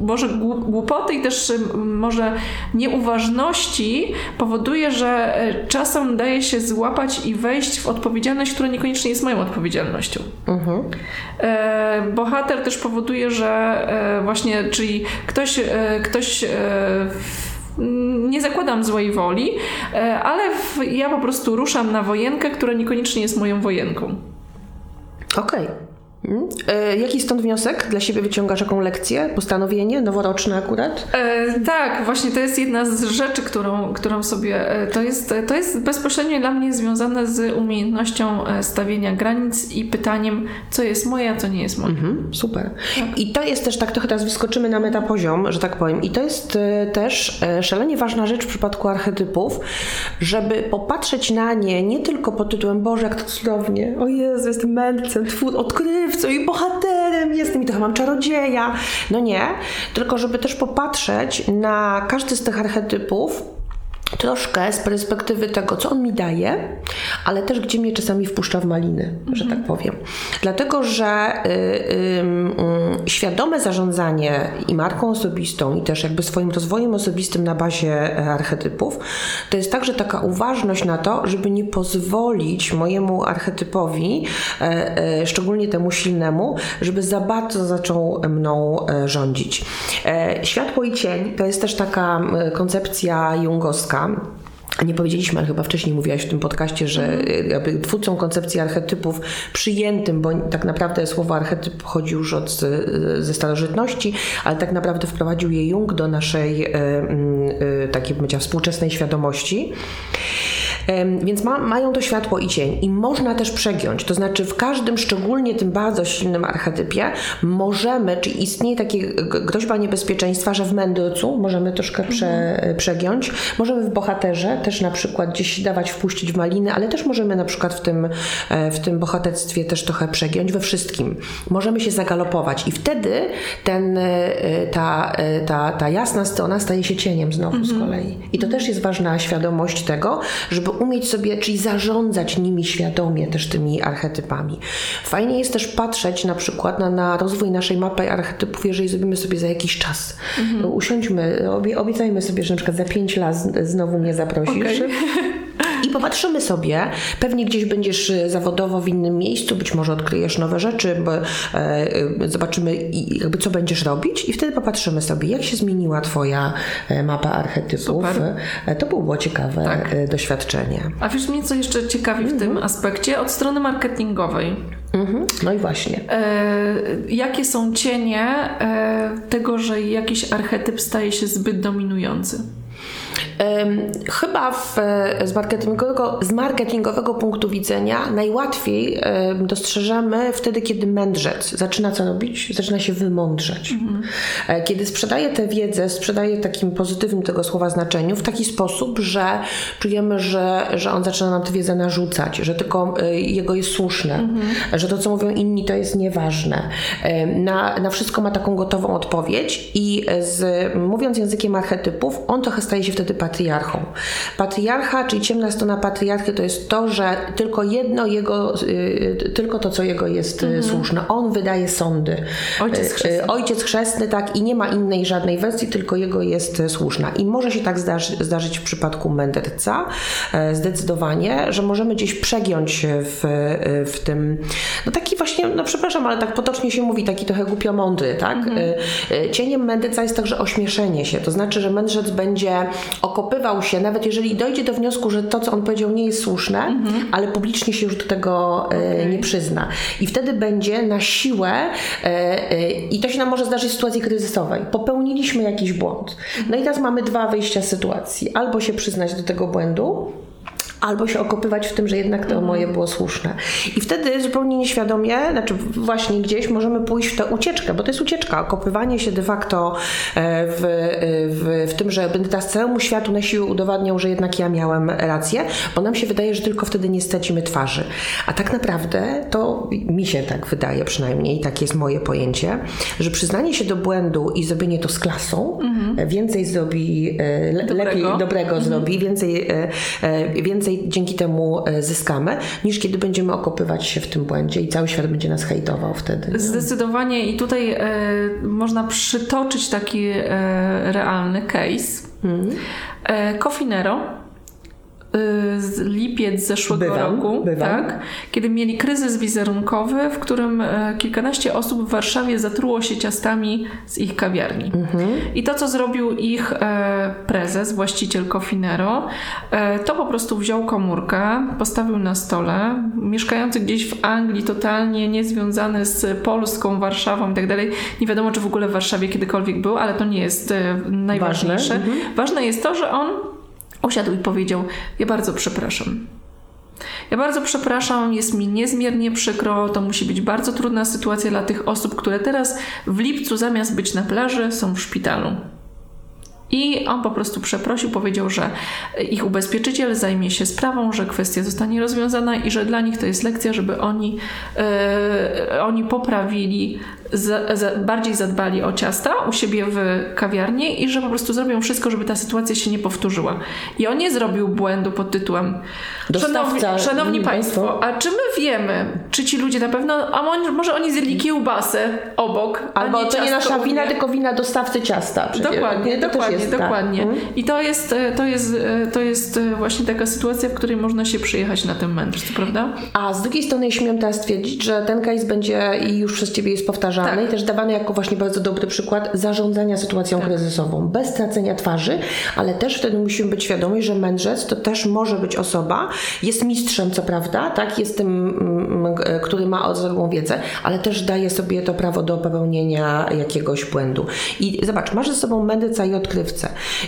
może głupoty i też może nieuważ, ważności powoduje, że e, czasem daje się złapać i wejść w odpowiedzialność, która niekoniecznie jest moją odpowiedzialnością. Mhm. E, bohater też powoduje, że właśnie, czyli ktoś, ktoś nie zakładam złej woli, ale ja po prostu ruszam na wojenkę, która niekoniecznie jest moją wojenką. Okej. Okay. E, jaki stąd wniosek? Dla siebie wyciągasz jaką lekcję? Postanowienie? Noworoczne akurat? E, tak, właśnie to jest jedna z rzeczy, którą, którą sobie... E, to jest, to jest bezpośrednio dla mnie związane z umiejętnością e, stawienia granic i pytaniem, co jest moje, a co nie jest moje. Mhm, super. Tak. I to jest też, tak trochę teraz wyskoczymy na metapoziom, że tak powiem. I to jest też szalenie ważna rzecz w przypadku archetypów, żeby popatrzeć na nie nie tylko pod tytułem Boże, jak to cudownie, o Jezu, jestem mędrcem, twór, odkrywcą, odkrywcą i bohaterem jestem i trochę mam czarodzieja. No nie, tylko żeby też popatrzeć na każdy z tych archetypów troszkę z perspektywy tego, co on mi daje, ale też gdzie mnie czasami wpuszcza w maliny, -hmm. że tak mhm. powiem. Dlatego, że y, y, y, świadome zarządzanie i marką osobistą, i też jakby swoim rozwojem osobistym na bazie e, archetypów, to jest także taka uważność na to, żeby nie pozwolić mojemu archetypowi, e, e, szczególnie temu silnemu, żeby za bardzo zaczął mną rządzić. Światło i cień to jest też taka koncepcja jungowska, nie powiedzieliśmy, ale chyba wcześniej mówiłaś w tym podcaście, że mhm. jakby twórcą koncepcji archetypów przyjętym, bo tak naprawdę słowo archetyp pochodzi już od, ze starożytności, ale tak naprawdę wprowadził je Jung do naszej e, e, takiej, bym współczesnej świadomości. Więc ma, mają to światło i cień i można też przegiąć. To znaczy w każdym, szczególnie tym bardzo silnym archetypie, możemy, czy istnieje takie groźba niebezpieczeństwa, że w mędrcu możemy troszkę prze, mhm. przegiąć. Możemy w bohaterze też na przykład gdzieś dawać wpuścić w maliny, ale też możemy na przykład w tym, e, w tym bohaterstwie też trochę przegiąć we wszystkim. Możemy się zagalopować i wtedy ten, e, ta, e, ta, ta jasna strona staje się cieniem znowu z mhm. kolei. I to też jest ważna świadomość tego, żeby umieć sobie, czyli zarządzać nimi świadomie też tymi archetypami. Fajnie jest też patrzeć na przykład na, na rozwój naszej mapy archetypów, jeżeli zrobimy sobie za jakiś czas. Mhm. Usiądźmy, obie, obiecajmy sobie, że na przykład za pięć lat znowu mnie zaprosisz. Okay. (laughs) I popatrzymy sobie, pewnie gdzieś będziesz e, zawodowo w innym miejscu, być może odkryjesz nowe rzeczy, bo, e, e, zobaczymy jakby co będziesz robić i wtedy popatrzymy sobie, jak się zmieniła twoja e, mapa archetypów. Super. To było ciekawe tak. doświadczenie. A wiesz mnie, co jeszcze ciekawi w tym mhm. aspekcie? Od strony marketingowej. Mhm. No i właśnie. E, jakie są cienie e, tego, że jakiś archetyp staje się zbyt dominujący? Chyba w, z, marketingowego, z marketingowego punktu widzenia najłatwiej dostrzeżemy wtedy, kiedy mędrzec zaczyna co robić? Zaczyna się wymądrzeć. Mhm. E, kiedy sprzedaje tę wiedzę, sprzedaje takim pozytywnym tego słowa znaczeniu w taki sposób, że czujemy, że, że on zaczyna nam tę wiedzę narzucać, że tylko e, jego jest słuszne, mhm. że to, co mówią inni, to jest nieważne. Na, na wszystko ma taką gotową odpowiedź i z, mówiąc językiem archetypów, on trochę staje się wtedy patriarchą. Patriarcha, czyli ciemna strona patriarchy, to jest to, że tylko jedno jego, y, tylko to, co jego jest y, mhm. słuszne. On wydaje sądy. Ojciec y, chrzestny. Ojciec chrzestny, tak, i nie ma innej żadnej wersji, tylko jego jest słuszna. I może się tak zdarzy, zdarzyć w przypadku mędrca, zdecydowanie, że możemy gdzieś przegiąć w, w tym, no taki właśnie, no przepraszam, ale tak potocznie się mówi, taki trochę głupio mądry, tak? Mhm. Cieniem mędrca jest także ośmieszenie się, to znaczy, że mędrzec będzie okopywał się, nawet jeżeli dojdzie do wniosku, że to, co on powiedział, nie jest słuszne, mhm. ale publicznie się już do tego e, okay. nie przyzna. I wtedy będzie na siłę, e, e, i to się nam może zdarzyć w sytuacji kryzysowej, popełniliśmy jakiś błąd. No i teraz mamy dwa wyjścia z sytuacji. Albo się przyznać do tego błędu, albo się okopywać w tym, że jednak to mhm. moje było słuszne. I wtedy zupełnie nieświadomie, znaczy właśnie gdzieś możemy pójść w tę ucieczkę, bo to jest ucieczka, okopywanie się de facto e, w, w, w tym, że będę teraz całemu światu na siłę udowadniał, że jednak ja miałem rację, bo nam się wydaje, że tylko wtedy nie stracimy twarzy. A tak naprawdę to mi się tak wydaje przynajmniej, tak jest moje pojęcie, że przyznanie się do błędu i zrobienie to z klasą mhm. więcej zrobi, e, le, dobrego. lepiej dobrego mhm. zrobi, więcej, e, więcej więcej dzięki temu e, zyskamy, niż kiedy będziemy okopywać się w tym błędzie i cały świat będzie nas hejtował wtedy. Zdecydowanie i tutaj e, można przytoczyć taki e, realny case. Hmm. Cofinero z lipiec zeszłego Bywam, roku, bywam. tak, kiedy mieli kryzys wizerunkowy, w którym e, kilkanaście osób w Warszawie zatruło się ciastami z ich kawiarni. I to, co zrobił ich e, prezes, właściciel Cofinero, e, to po prostu wziął komórkę, postawił na stole, mieszkający gdzieś w Anglii, totalnie niezwiązany z Polską, Warszawą i tak dalej. Nie wiadomo, czy w ogóle w Warszawie kiedykolwiek był, ale to nie jest najważniejsze. Ważne jest to, że on usiadł i powiedział: Ja bardzo przepraszam. Ja bardzo przepraszam, jest mi niezmiernie przykro. To musi być bardzo trudna sytuacja dla tych osób, które teraz w lipcu zamiast być na plaży są w szpitalu. I on po prostu przeprosił, powiedział, że ich ubezpieczyciel zajmie się sprawą, że kwestia zostanie rozwiązana i że dla nich to jest lekcja, żeby oni, e, oni poprawili, za, za, bardziej zadbali o ciasta u siebie w kawiarni i że po prostu zrobią wszystko, żeby ta sytuacja się nie powtórzyła. I on nie zrobił błędu pod tytułem Szanowni, Dostawca, szanowni mm, Państwo, a czy my wiemy, czy ci ludzie na pewno, a mo- może oni zjedli kiełbasę obok, a Albo to nie nasza wina, tylko wina dostawcy ciasta. Przecież. Dokładnie, Nie, to też dokładnie, jest, tak. dokładnie. Mm. I to jest, e, to, jest, e, to jest e, właśnie taka sytuacja, w której można się przyjechać na tym mędrstw, prawda? A z drugiej strony śmiem teraz stwierdzić, że ten case będzie i już przez Ciebie jest powtarzany Tak. i też dawany jako właśnie bardzo dobry przykład zarządzania sytuacją Tak. kryzysową, bez tracenia twarzy, ale też wtedy musimy być świadomi, że mędrzec to też może być osoba, jest mistrzem co prawda, tak, jest tym, mm, g- który ma odległą wiedzę, ale też daje sobie to prawo do popełnienia jakiegoś błędu. I zobacz, masz ze sobą mędrca i odkrywcę.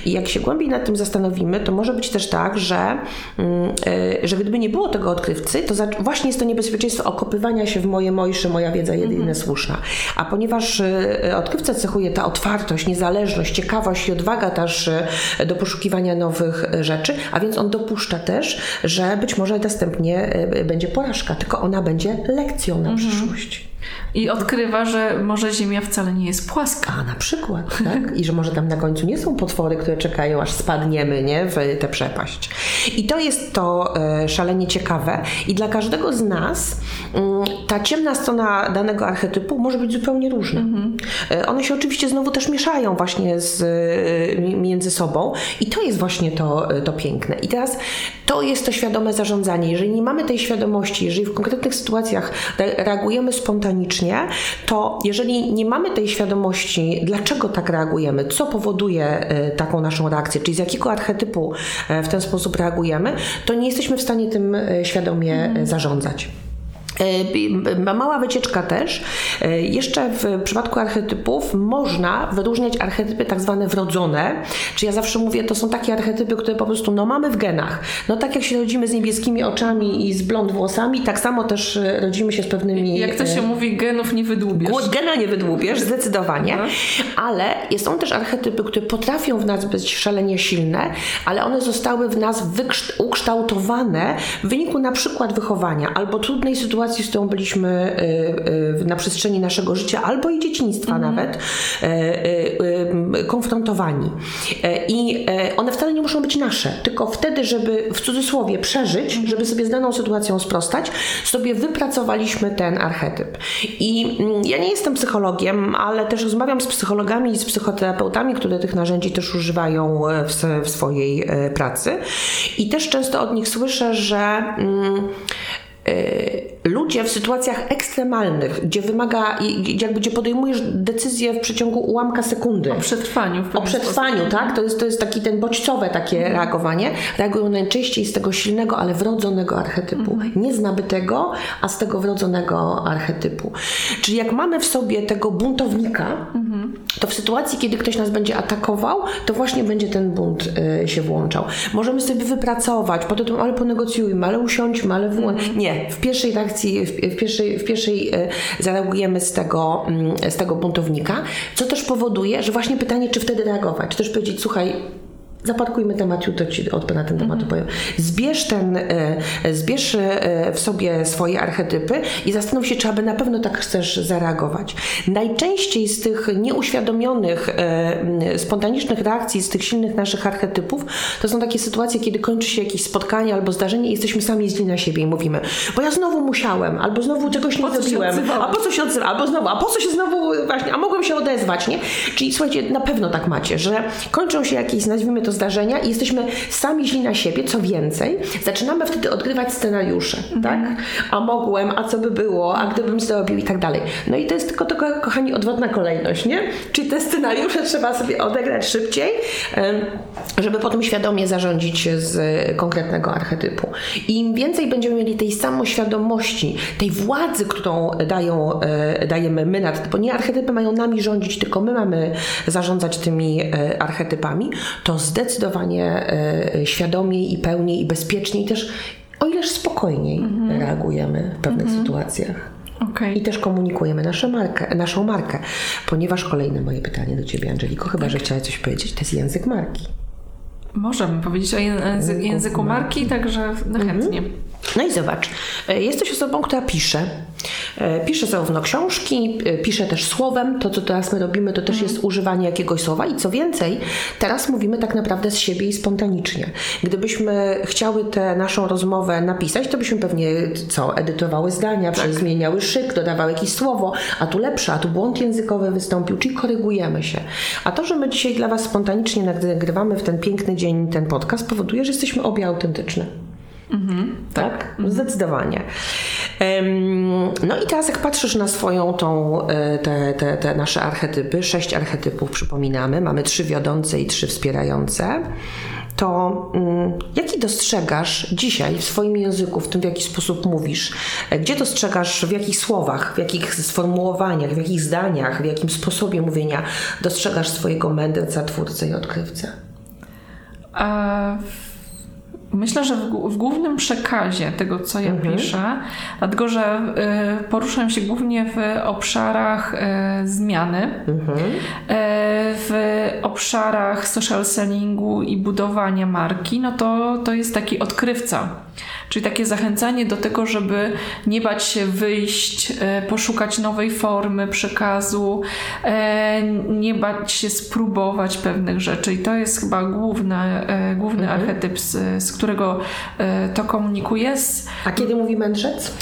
I jak się głębiej nad tym zastanowimy, to może być też tak, że, mm, y, że gdyby nie było tego odkrywcy, to za, właśnie jest to niebezpieczeństwo okopywania się w moje mojsze, moja wiedza jedyna słuszna. A ponieważ y, odkrywcę cechuje ta otwartość, niezależność, ciekawość i odwaga też y, do poszukiwania nowych y, rzeczy, a więc on dopuszcza też, że być może następnie y, będzie porażka, tylko ona będzie lekcją na przyszłość. I odkrywa, że może Ziemia wcale nie jest płaska. A na przykład, tak? I że może tam na końcu nie są potwory, które czekają, aż spadniemy, nie? W tę przepaść. I to jest to e, szalenie ciekawe. I dla każdego z nas mm, ta ciemna strona danego archetypu może być zupełnie różna. E, One się oczywiście znowu też mieszają właśnie z, e, mi- między sobą i to jest właśnie to, to piękne. I teraz to jest to świadome zarządzanie. Jeżeli nie mamy tej świadomości, jeżeli w konkretnych sytuacjach re- reagujemy spontanicznie, to jeżeli nie mamy tej świadomości, dlaczego tak reagujemy, co powoduje e, taką naszą reakcję, czyli z jakiego archetypu e, w ten sposób reagujemy, to nie jesteśmy w stanie tym e, świadomie zarządzać. E, Mała wycieczka też. E, Jeszcze w przypadku archetypów można wyróżniać archetypy tak zwane wrodzone, czy ja zawsze mówię, to są takie archetypy, które po prostu no, mamy w genach. No tak jak się rodzimy z niebieskimi oczami i z blond włosami, tak samo też e, rodzimy się z pewnymi... Jak to się mówi, genów nie wydłubiesz. Gena nie wydłubiesz, zdecydowanie, ale są też archetypy, które potrafią w nas być szalenie silne, ale one zostały w nas ukształtowane w wyniku na przykład wychowania albo trudnej sytuacji, z którą byliśmy y, y, na przestrzeni naszego życia, albo i dzieciństwa nawet y, y, y, konfrontowani. E, I e, one wcale nie muszą być nasze, tylko wtedy, żeby w cudzysłowie przeżyć, żeby sobie z daną sytuacją sprostać, sobie wypracowaliśmy ten archetyp. I mm, ja nie jestem psychologiem, ale też rozmawiam z psychologami i z psychoterapeutami, które tych narzędzi też używają e, w, w swojej e, pracy. I też często od nich słyszę, że. Mm, e, Ludzie w sytuacjach ekstremalnych, gdzie wymaga, jakby gdzie podejmujesz decyzję w przeciągu ułamka sekundy. O przetrwaniu. O przetrwaniu, sposób. tak? To jest, to jest taki ten bodźcowe takie reagowanie. Reagują najczęściej z tego silnego, ale wrodzonego archetypu. Nie z nabytego, a z tego wrodzonego archetypu. Czyli jak mamy w sobie tego buntownika, to w sytuacji, kiedy ktoś nas będzie atakował, to właśnie będzie ten bunt y, się włączał. Możemy sobie wypracować, potem ale ponegocjujmy, ale usiądźmy, ale wyłą... Nie, w pierwszej reakcji, w, w pierwszej, w pierwszej y, zareagujemy z tego, mm, z tego buntownika, co też powoduje, że właśnie pytanie, czy wtedy reagować, czy też powiedzieć, słuchaj, Zaparkujmy temat, jutro Ci od na ten temat opowiem. Zbierz, ten, e, zbierz e, w sobie swoje archetypy i zastanów się, czy aby na pewno tak chcesz zareagować. Najczęściej z tych nieuświadomionych, e, spontanicznych reakcji, z tych silnych naszych archetypów, to są takie sytuacje, kiedy kończy się jakieś spotkanie albo zdarzenie i jesteśmy sami źli na siebie i mówimy, bo ja znowu musiałem, albo znowu czegoś nie zrobiłem, a po co się odzywam, albo znowu, a po co się znowu, właśnie, a mogłem się odezwać, nie? Czyli słuchajcie, na pewno tak macie, że kończą się jakieś, nazwijmy to to zdarzenia i jesteśmy sami źli na siebie, co więcej, zaczynamy wtedy odgrywać scenariusze, Mhm. tak? A mogłem, a co by było, a gdybym zrobił i tak dalej. No i to jest tylko, tylko kochani, odwrotna kolejność, nie? Czyli te scenariusze (laughs) trzeba sobie odegrać szybciej, żeby potem świadomie zarządzić z konkretnego archetypu. I im więcej będziemy mieli tej samoświadomości, tej władzy, którą dają, e, dajemy my, nad, bo nie archetypy mają nami rządzić, tylko my mamy zarządzać tymi e, archetypami, to zdecydowanie e, świadomiej i pełniej i bezpieczniej też, o ileż spokojniej reagujemy w pewnych sytuacjach. Okej. I też komunikujemy naszą markę, naszą markę. Ponieważ kolejne moje pytanie do Ciebie, Angeliko, chyba, że chciałaś coś powiedzieć, to jest język marki. Możemy powiedzieć o języ- języku marki, także no chętnie. No i zobacz, e, jesteś osobą, która pisze. E, Pisze zarówno książki, e, pisze też słowem. To, co teraz my robimy, to też jest używanie jakiegoś słowa. I co więcej, teraz mówimy tak naprawdę z siebie i spontanicznie. Gdybyśmy chciały tę naszą rozmowę napisać, to byśmy pewnie co, edytowały zdania, zmieniały szyk, dodawały jakieś słowo, a tu lepsze, a tu błąd językowy wystąpił, czyli korygujemy się. A to, że my dzisiaj dla Was spontanicznie nagrywamy w ten piękny dzień ten podcast, powoduje, że jesteśmy obie autentyczne. Tak, zdecydowanie. Em, No i teraz jak patrzysz na swoją tą, e, te, te, te nasze archetypy, sześć archetypów przypominamy, mamy trzy wiodące i trzy wspierające, to mm, jaki dostrzegasz dzisiaj w swoim języku, w tym w jaki sposób mówisz? E, Gdzie dostrzegasz, w jakich słowach, w jakich sformułowaniach, w jakich zdaniach, w jakim sposobie mówienia dostrzegasz swojego mędrca, twórcę i odkrywcę? A Myślę, że w, głównym przekazie tego, co ja piszę, dlatego że y, poruszam się głównie w obszarach y, zmiany, y, w obszarach social sellingu i budowania marki, no to, to jest taki odkrywca. Czyli takie zachęcanie do tego, żeby nie bać się wyjść, e, poszukać nowej formy przekazu, e, nie bać się spróbować pewnych rzeczy. I to jest chyba główny, e, główny archetyp, z, z którego to komunikuję. Z, A kiedy mówi mędrzec?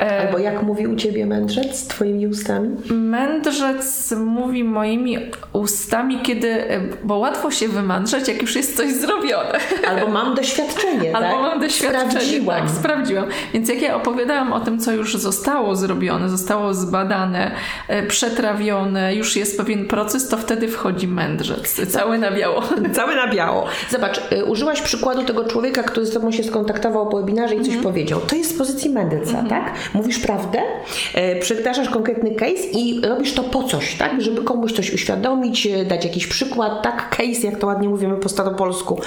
Albo jak mówi u ciebie mędrzec twoimi ustami? Mędrzec mówi moimi ustami, kiedy, bo łatwo się wymądrzeć, jak już jest coś zrobione. (laughs) Albo mam doświadczenie, Albo tak? mam doświadczenie. Sprawdziłam. Tak, sprawdziłam. Więc jak ja opowiadałam o tym, co już zostało zrobione, zostało zbadane, e, przetrawione, już jest pewien proces, to wtedy wchodzi mędrzec, cały na biało. (laughs) Cały na biało. Zobacz, y, użyłaś przykładu tego człowieka, który z tobą się skontaktował po webinarze i coś Mhm. powiedział. To jest z pozycji mędrca, tak? Mówisz prawdę, e, przydarzasz konkretny case i robisz to po coś, tak? Żeby komuś coś uświadomić, e, dać jakiś przykład, tak? Case, jak to ładnie mówimy po staropolsku.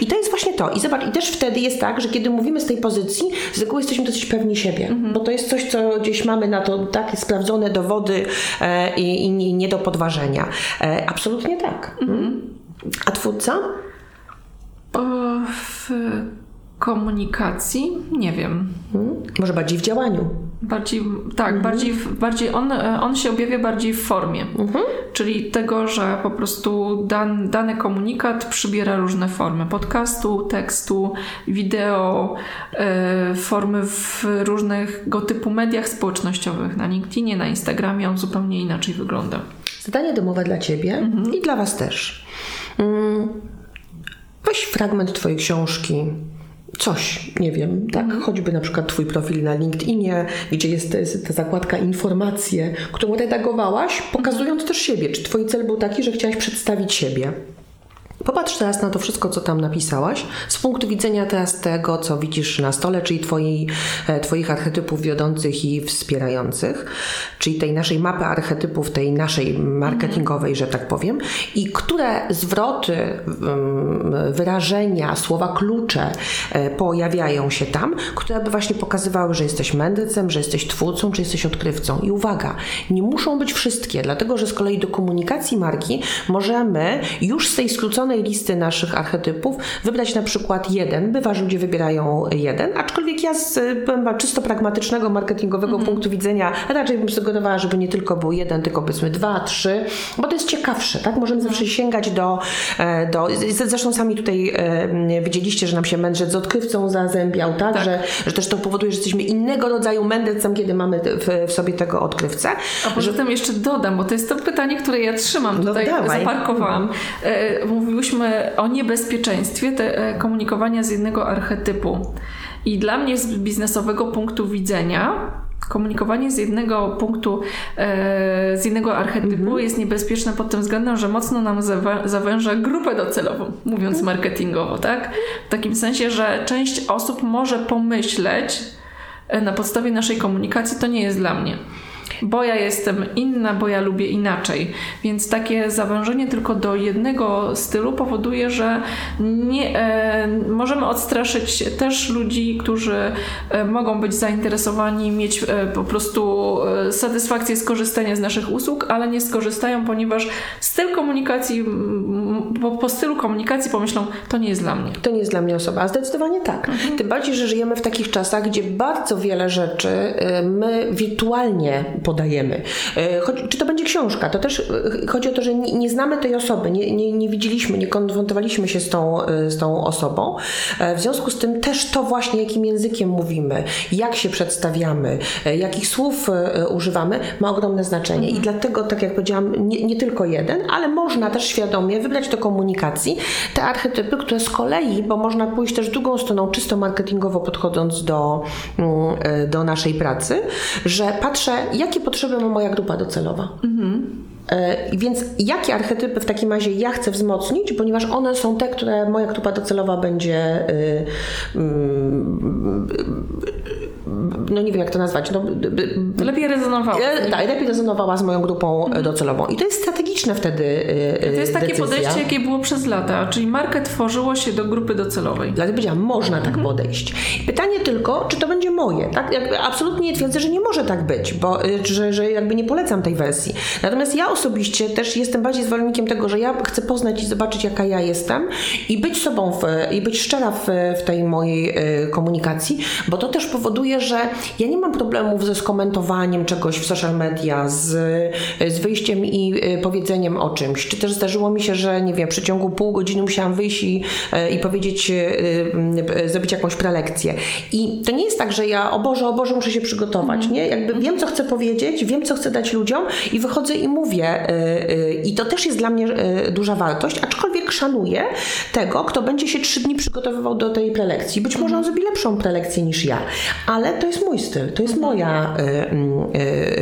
I to jest właśnie to. I zobacz, i też wtedy jest tak, że kiedy mówimy z tej pozycji, z reguły jesteśmy dosyć pewni siebie, Mhm. bo to jest coś, co gdzieś mamy na to takie sprawdzone dowody e, i, i nie, nie do podważenia. E, absolutnie tak. Mhm. A twórca? O, w komunikacji? Nie wiem. Hmm? Może bardziej w działaniu. Bardziej, tak, bardziej, w- bardziej on, e, on się objawia bardziej w formie. Czyli tego, że po prostu dan, dany komunikat przybiera różne formy podcastu, tekstu, wideo, e, formy w różnego typu mediach społecznościowych. Na LinkedInie, na Instagramie on zupełnie inaczej wygląda. Zadanie domowe dla Ciebie i dla Was też. Mm, Weź fragment Twojej książki. Coś, nie wiem, tak? Choćby na przykład Twój profil na LinkedInie, gdzie jest ta zakładka informacje, którą redagowałaś, pokazując też siebie. Czy Twój cel był taki, że chciałaś przedstawić siebie? Popatrz teraz na to wszystko, co tam napisałaś, z punktu widzenia teraz tego, co widzisz na stole, czyli e, Twoich archetypów wiodących i wspierających, czyli tej naszej mapy archetypów, tej naszej marketingowej, że tak powiem, i które zwroty, ym, wyrażenia, słowa klucze e, pojawiają się tam, które by właśnie pokazywały, że jesteś mędrcem, że jesteś twórcą, czy jesteś odkrywcą. I uwaga, nie muszą być wszystkie, dlatego że z kolei do komunikacji marki możemy już z tej skróconej listy naszych archetypów wybrać na przykład jeden. Bywa, że ludzie wybierają jeden, aczkolwiek ja z powiem, czysto pragmatycznego, marketingowego punktu widzenia raczej bym sugerowała, żeby nie tylko był jeden, tylko powiedzmy dwa, trzy, bo to jest ciekawsze, tak? Możemy zawsze sięgać do, e, do zresztą sami tutaj e, widzieliście, że nam się mędrzec z odkrywcą zazębiał, tak? Że, że też to powoduje, że jesteśmy innego rodzaju mędrcem, kiedy mamy w, w sobie tego odkrywcę. A poza tym jeszcze dodam, bo to jest to pytanie, które ja trzymam No tutaj, dawaj. zaparkowałam. E, mówił, mówiłyśmy o niebezpieczeństwie te, e, komunikowania z jednego archetypu. I dla mnie z biznesowego punktu widzenia komunikowanie z jednego punktu, e, z jednego archetypu mhm. jest niebezpieczne pod tym względem, że mocno nam zawęża grupę docelową, mówiąc mhm. marketingowo, tak? W takim sensie, że część osób może pomyśleć e, na podstawie naszej komunikacji, to nie jest dla mnie bo ja jestem inna, bo ja lubię inaczej. Więc takie zawężenie tylko do jednego stylu powoduje, że nie, e, możemy odstraszyć też ludzi, którzy e, mogą być zainteresowani, mieć e, po prostu e, satysfakcję z korzystania z naszych usług, ale nie skorzystają, ponieważ styl komunikacji, po, po stylu komunikacji pomyślą, to nie jest dla mnie. To nie jest dla mnie osoba, a zdecydowanie tak. Mhm. Tym bardziej, że żyjemy w takich czasach, gdzie bardzo wiele rzeczy e, my wirtualnie podajemy. E, choć, czy to będzie książka, to też e, chodzi o to, że nie, nie znamy tej osoby, nie, nie, nie, widzieliśmy, nie konfrontowaliśmy się z tą, e, z tą osobą. W związku z tym też to właśnie, jakim językiem mówimy, jak się przedstawiamy, jakich słów używamy, ma ogromne znaczenie. I dlatego, tak jak powiedziałam, nie, nie tylko jeden, ale można też świadomie wybrać do komunikacji te archetypy, które z kolei, bo można pójść też drugą stroną, czysto marketingowo podchodząc do, mm, do naszej pracy, że patrzę, jakie jakie potrzeby ma moja grupa docelowa. Mhm. E, więc jakie archetypy w takim razie ja chcę wzmocnić, ponieważ one są te, które moja grupa docelowa będzie y, mm, no nie wiem jak to nazwać. No, lepiej rezonowała. Tak, lepiej rezonowała z moją grupą mhm. docelową. I to jest strategiczne wtedy y, To jest takie decyzja. podejście, jakie było przez lata, czyli markę tworzyło się do grupy docelowej. Dlatego powiedziałam, można tak mhm. podejść. Pytanie tylko, czy to będzie moje. Tak? Absolutnie twierdzę, że nie może tak być, bo że, że jakby nie polecam tej wersji. Natomiast ja osobiście też jestem bardziej zwolennikiem tego, że ja chcę poznać i zobaczyć, jaka ja jestem i być sobą w, i być szczera w, w tej mojej komunikacji, bo to też powoduje, że ja nie mam problemów ze skomentowaniem czegoś w social media, z, z wyjściem i y, powiedzeniem o czymś. Czy też zdarzyło mi się, że nie wiem, w przeciągu pół godziny musiałam wyjść i, y, i powiedzieć, zrobić jakąś prelekcję. I to nie jest tak, że ja, o Boże, o Boże, muszę się przygotować, nie? Jakby wiem, co chcę powiedzieć, wiem, co chcę dać ludziom i wychodzę i mówię, I to też jest dla mnie duża wartość, aczkolwiek szanuję tego, kto będzie się trzy dni przygotowywał do tej prelekcji. Być może on zrobi lepszą prelekcję niż ja, ale to jest mój styl, to jest moja,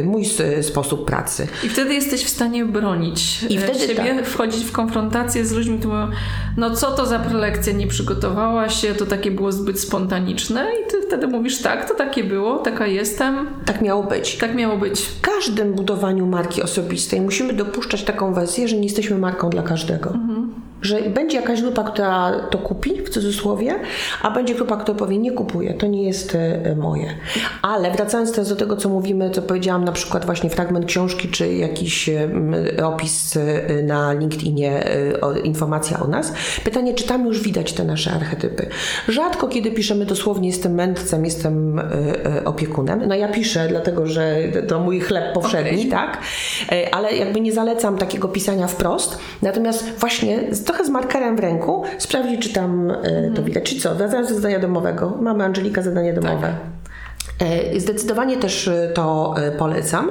mój sposób pracy. I wtedy jesteś w stanie bronić I wtedy siebie, tak. wchodzić w konfrontację z ludźmi, którzy mówią, no co to za prelekcja, nie przygotowała się, to takie było zbyt spontaniczne i ty wtedy mówisz, tak, to takie było, taka jestem. Tak miało być. Tak miało być. W każdym budowaniu marki osobistej musimy dopuszczać taką wersję, że nie jesteśmy marką dla każdego. Mhm że będzie jakaś grupa, która to kupi, w cudzysłowie, a będzie grupa, która powie, nie kupuję, to nie jest e, moje. Ale wracając teraz do tego, co mówimy, co powiedziałam, na przykład właśnie fragment książki, czy jakiś e, opis e, na LinkedInie, informacja o nas, pytanie, czy tam już widać te nasze archetypy. Rzadko kiedy piszemy dosłownie, jestem mędrcem, jestem opiekunem. No ja piszę, dlatego że to mój chleb powszedni, okay. tak? Ale jakby nie zalecam takiego pisania wprost. Natomiast właśnie to trochę z markerem w ręku sprawdzić, czy tam y, to widać. Czy co? Wracając do zadania domowego. Mamy Angelika zadanie domowe. Tak. E, zdecydowanie też e, to e, polecam,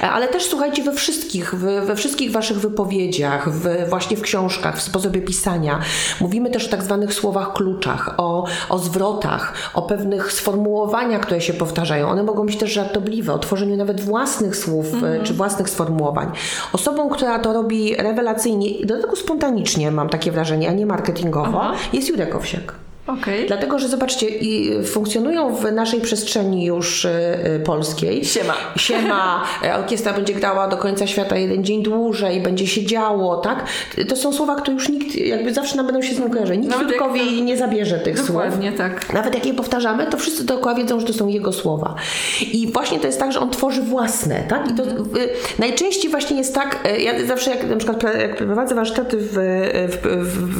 ale też słuchajcie we wszystkich, we wszystkich waszych wypowiedziach, w, właśnie w książkach, w sposobie pisania. Mówimy też o tak zwanych słowach kluczach, o, o zwrotach, o pewnych sformułowaniach, które się powtarzają. One mogą być też żartobliwe, o tworzeniu nawet własnych słów -hmm. czy własnych sformułowań. Osobą, która to robi rewelacyjnie, do tego spontanicznie mam takie wrażenie, a nie marketingowo, Aha. jest Jurek Owsiak. Okay. Dlatego, że zobaczcie, funkcjonują w naszej przestrzeni już y, y, polskiej. Siema. Siema, (laughs) e, orkiestra będzie grała do końca świata jeden dzień dłużej, będzie się działo, tak? To są słowa, które już nikt, jakby zawsze nam będą się z nim kojarzyć. Nikt Jurkowi nie zabierze tych Dokładnie, słów. Dokładnie, tak. Nawet jak je powtarzamy, to wszyscy dookoła wiedzą, że to są jego słowa. I właśnie to jest tak, że on tworzy własne, tak? I to mm. najczęściej właśnie jest tak, ja zawsze jak na przykład jak prowadzę warsztaty w, w,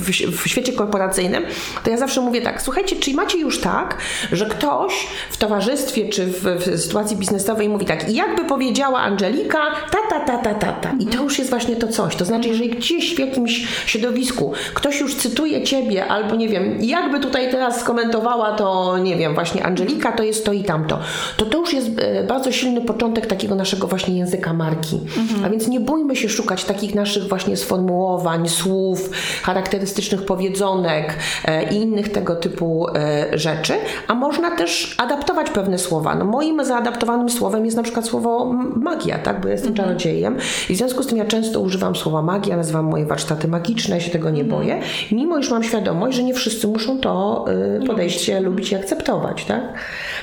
w, w świecie korporacyjnym, to ja zawsze mówię, mówię tak, słuchajcie, czy macie już tak, że ktoś w towarzystwie czy w, w sytuacji biznesowej mówi tak, jakby powiedziała Angelika, ta, ta, ta, ta, ta, ta. I to już jest właśnie to coś. To znaczy, jeżeli gdzieś w jakimś środowisku ktoś już cytuje ciebie, albo nie wiem, jakby tutaj teraz skomentowała to, nie wiem, właśnie Angelika, to jest to i tamto, to to już jest e, bardzo silny początek takiego naszego właśnie języka marki. A więc nie bójmy się szukać takich naszych właśnie sformułowań, słów, charakterystycznych powiedzonek e, i innych tego typu e, rzeczy, a można też adaptować pewne słowa. No moim zaadaptowanym słowem jest na przykład słowo magia, tak, bo ja jestem czarodziejem i w związku z tym ja często używam słowa magia, nazywam moje warsztaty magiczne, ja się tego nie boję, mimo iż mam świadomość, że nie wszyscy muszą to y, podejście lubić i akceptować, tak?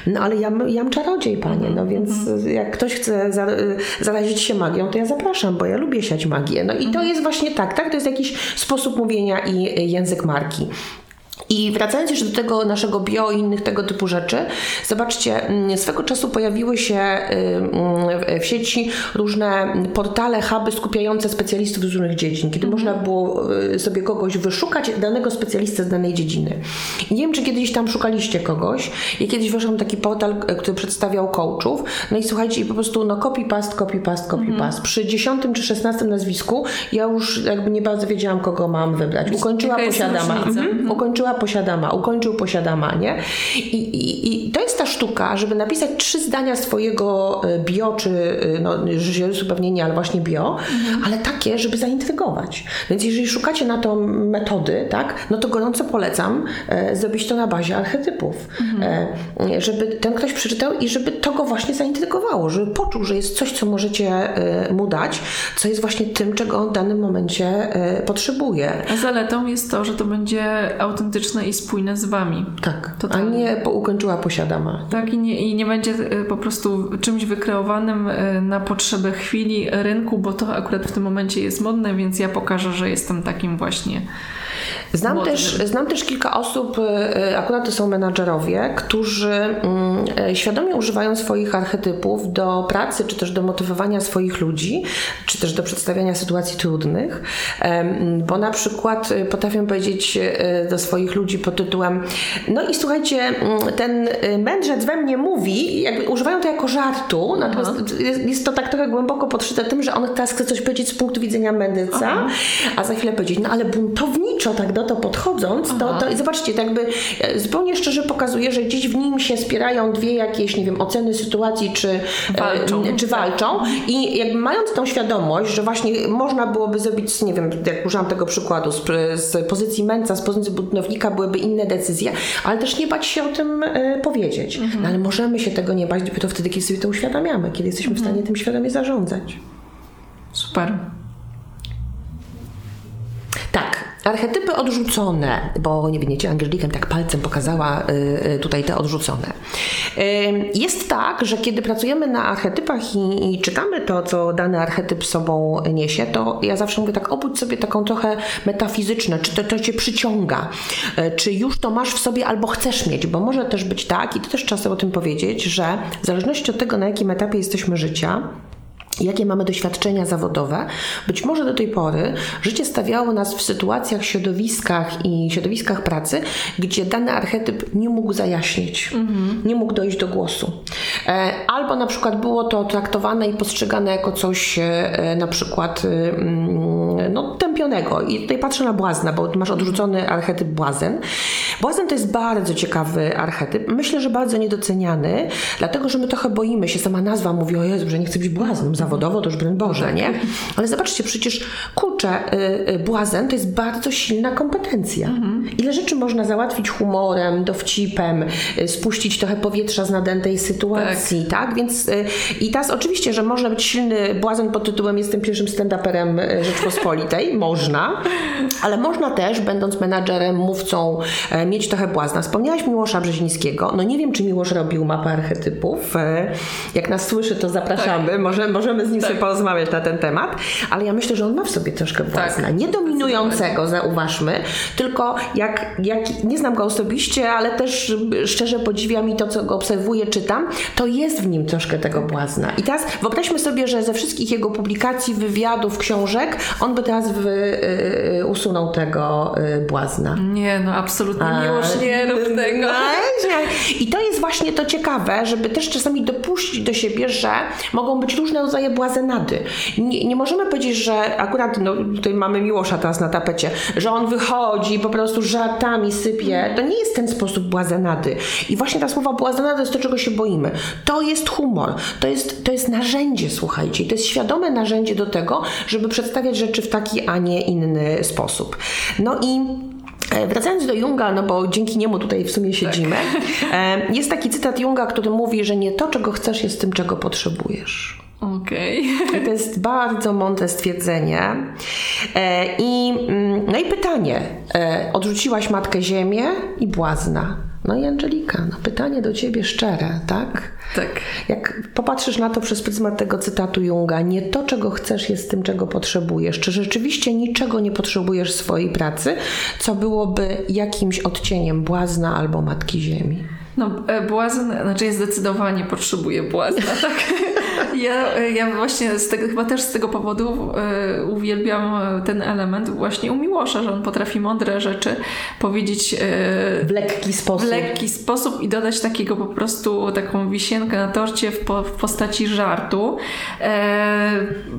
No ale ja, ja mam czarodziej, panie, no więc jak ktoś chce za, y, zarazić się magią, to ja zapraszam, bo ja lubię siać magię. No i to jest właśnie tak, tak? To jest jakiś sposób mówienia i język marki. I wracając jeszcze do tego naszego bio i innych tego typu rzeczy, zobaczcie, mm, swego czasu pojawiły się y, w sieci różne portale, huby skupiające specjalistów z różnych dziedzin, kiedy można było y, sobie kogoś wyszukać, danego specjalistę z danej dziedziny. I nie wiem, czy kiedyś tam szukaliście kogoś. Ja kiedyś weszłam taki portal, y, który przedstawiał coachów, no i słuchajcie, i po prostu no copy-paste, copy-paste, copy-paste. Przy dziesiątym czy szesnastym nazwisku ja już jakby nie bardzo wiedziałam, kogo mam wybrać. Ukończyła Jaka jest posiadama. różnica? Mhm. Ukończyła posiadama, ukończył posiadama, nie? I, i, I to jest ta sztuka, żeby napisać trzy zdania swojego y, bio, czy y, no, nie, ale właśnie bio, ale takie, żeby zaintrygować. Więc jeżeli szukacie na to metody, tak, no to gorąco polecam e, zrobić to na bazie archetypów. E, żeby ten ktoś przeczytał i żeby to go właśnie zaintrygowało, żeby poczuł, że jest coś, co możecie e, mu dać, co jest właśnie tym, czego on w danym momencie e, potrzebuje. A zaletą jest to, że to będzie autentyczne i spójne z wami. Tak, Totalnie. a nie po, ukończyła posiadama. Tak, i nie, i nie będzie y, po prostu czymś wykreowanym y, na potrzebę chwili rynku, bo to akurat w tym momencie jest modne, więc ja pokażę, że jestem takim właśnie. Znam też, znam też kilka osób, y, akurat to są menadżerowie, którzy mm, y, świadomie używają swoich archetypów do pracy, czy też do motywowania swoich ludzi, czy też do przedstawiania sytuacji trudnych, bo na przykład y, potrafią powiedzieć y, do swoich ludzi pod tytułem no i słuchajcie, mm, ten y, mędrzec we mnie mówi, jakby używają to jako żartu, natomiast jest, jest to tak trochę głęboko podszyte tym, że on teraz chce coś powiedzieć z punktu widzenia mędrca, a za chwilę powiedzieć, no ale buntowniczo tak do to podchodząc, to, to zobaczcie, tak jakby e, zupełnie szczerze pokazuje, że gdzieś w nim się spierają dwie jakieś, nie wiem, oceny sytuacji, czy e, Walczą. czy walczą i jakby mając tą świadomość, że właśnie można byłoby zrobić, nie wiem, jak użyłam tego przykładu, z, z pozycji męca, z pozycji budownika byłyby inne decyzje, ale też nie bać się o tym e, powiedzieć. No, ale możemy się tego nie bać dopiero wtedy, kiedy sobie to uświadamiamy, kiedy jesteśmy w stanie tym świadomie zarządzać. Super. Tak, archetypy odrzucone, bo nie wiecie, Angelika tak palcem pokazała y, y, tutaj te odrzucone. Jest tak, że kiedy pracujemy na archetypach i, i czytamy to, co dany archetyp sobą niesie, to ja zawsze mówię tak, obudź sobie taką trochę metafizyczne, czy to, to cię przyciąga, y, czy już to masz w sobie albo chcesz mieć, bo może też być tak, i to też czasem o tym powiedzieć, że w zależności od tego, na jakim etapie jesteśmy życia, jakie mamy doświadczenia zawodowe. Być może do tej pory życie stawiało nas w sytuacjach, środowiskach i środowiskach pracy, gdzie dany archetyp nie mógł zajaśnieć, nie mógł dojść do głosu. E, Albo na przykład było to traktowane i postrzegane jako coś e, na przykład e, mm, no, tępionego. I tutaj patrzę na błazna, bo masz odrzucony archetyp błazen. Błazen to jest bardzo ciekawy archetyp. Myślę, że bardzo niedoceniany, dlatego, że my trochę boimy się. Sama nazwa mówi, o Jezu, że nie chcę być błaznem zawodowo, to już broń Boże, nie? Ale zobaczcie, przecież kurczę, y, y, błazen to jest bardzo silna kompetencja. Ile rzeczy można załatwić humorem, dowcipem, y, spuścić trochę powietrza z nadętej sytuacji, tak? Więc y, i teraz oczywiście, że można być silny błazen pod tytułem jestem pierwszym stand-uperem Rzeczpospolitej, (laughs) można, ale można też, będąc menadżerem, mówcą, e, mieć trochę błazna. Wspomniałaś Miłosza Brzezińskiego. No nie wiem, czy Miłosz robił mapę archetypów. E, Jak nas słyszy, to zapraszamy. Może, możemy z nim sobie porozmawiać na ten temat. Ale ja myślę, że on ma w sobie troszkę błazna. Tak. Nie dominującego, zauważmy, tylko jak, jak nie znam go osobiście, ale też szczerze podziwiam i to, co go obserwuję, czytam, to jest w nim troszkę tego błazna. I teraz wyobraźmy sobie, że ze wszystkich jego publikacji, wywiadów, książek, on by teraz wy, y, usunął tego y, błazna. Nie, no absolutnie. Miłość nie rób tego. I to jest właśnie to ciekawe, żeby też czasami dopuścić do siebie, że mogą być różne rodzaje błazenady. Nie, nie możemy powiedzieć, że akurat no, tutaj mamy Miłosza teraz na tapecie, że on wychodzi po prostu żartami sypie. To nie jest ten sposób błazenady. I właśnie ta słowa błazenada to jest to, czego się boimy. To jest humor. To jest, to jest narzędzie, słuchajcie. To jest świadome narzędzie do tego, żeby przedstawiać rzeczy w taki, a nie inny sposób. No i e, Wracając do Junga, no bo dzięki niemu tutaj w sumie siedzimy, tak. jest taki cytat Junga, który mówi, że nie to, czego chcesz, jest tym, czego potrzebujesz. Okej. Okay. To jest bardzo mądre stwierdzenie. E, I, mm, no i pytanie. Odrzuciłaś Matkę Ziemię i błazna. No i Angelika, no pytanie do ciebie szczere, tak? Tak. Jak popatrzysz na to przez pryzmat tego cytatu Junga, nie to, czego chcesz, jest tym, czego potrzebujesz. Czy rzeczywiście niczego nie potrzebujesz w swojej pracy, co byłoby jakimś odcieniem błazna albo matki ziemi? No, e, błazn, znaczy zdecydowanie potrzebuję błazna, tak? (laughs) Ja, ja właśnie z tego, chyba też z tego powodu e, uwielbiam ten element właśnie u Miłosza, że on potrafi mądre rzeczy powiedzieć e, w lekki sposób. W lekki sposób i dodać takiego po prostu taką wisienkę na torcie w, po, w postaci żartu. E,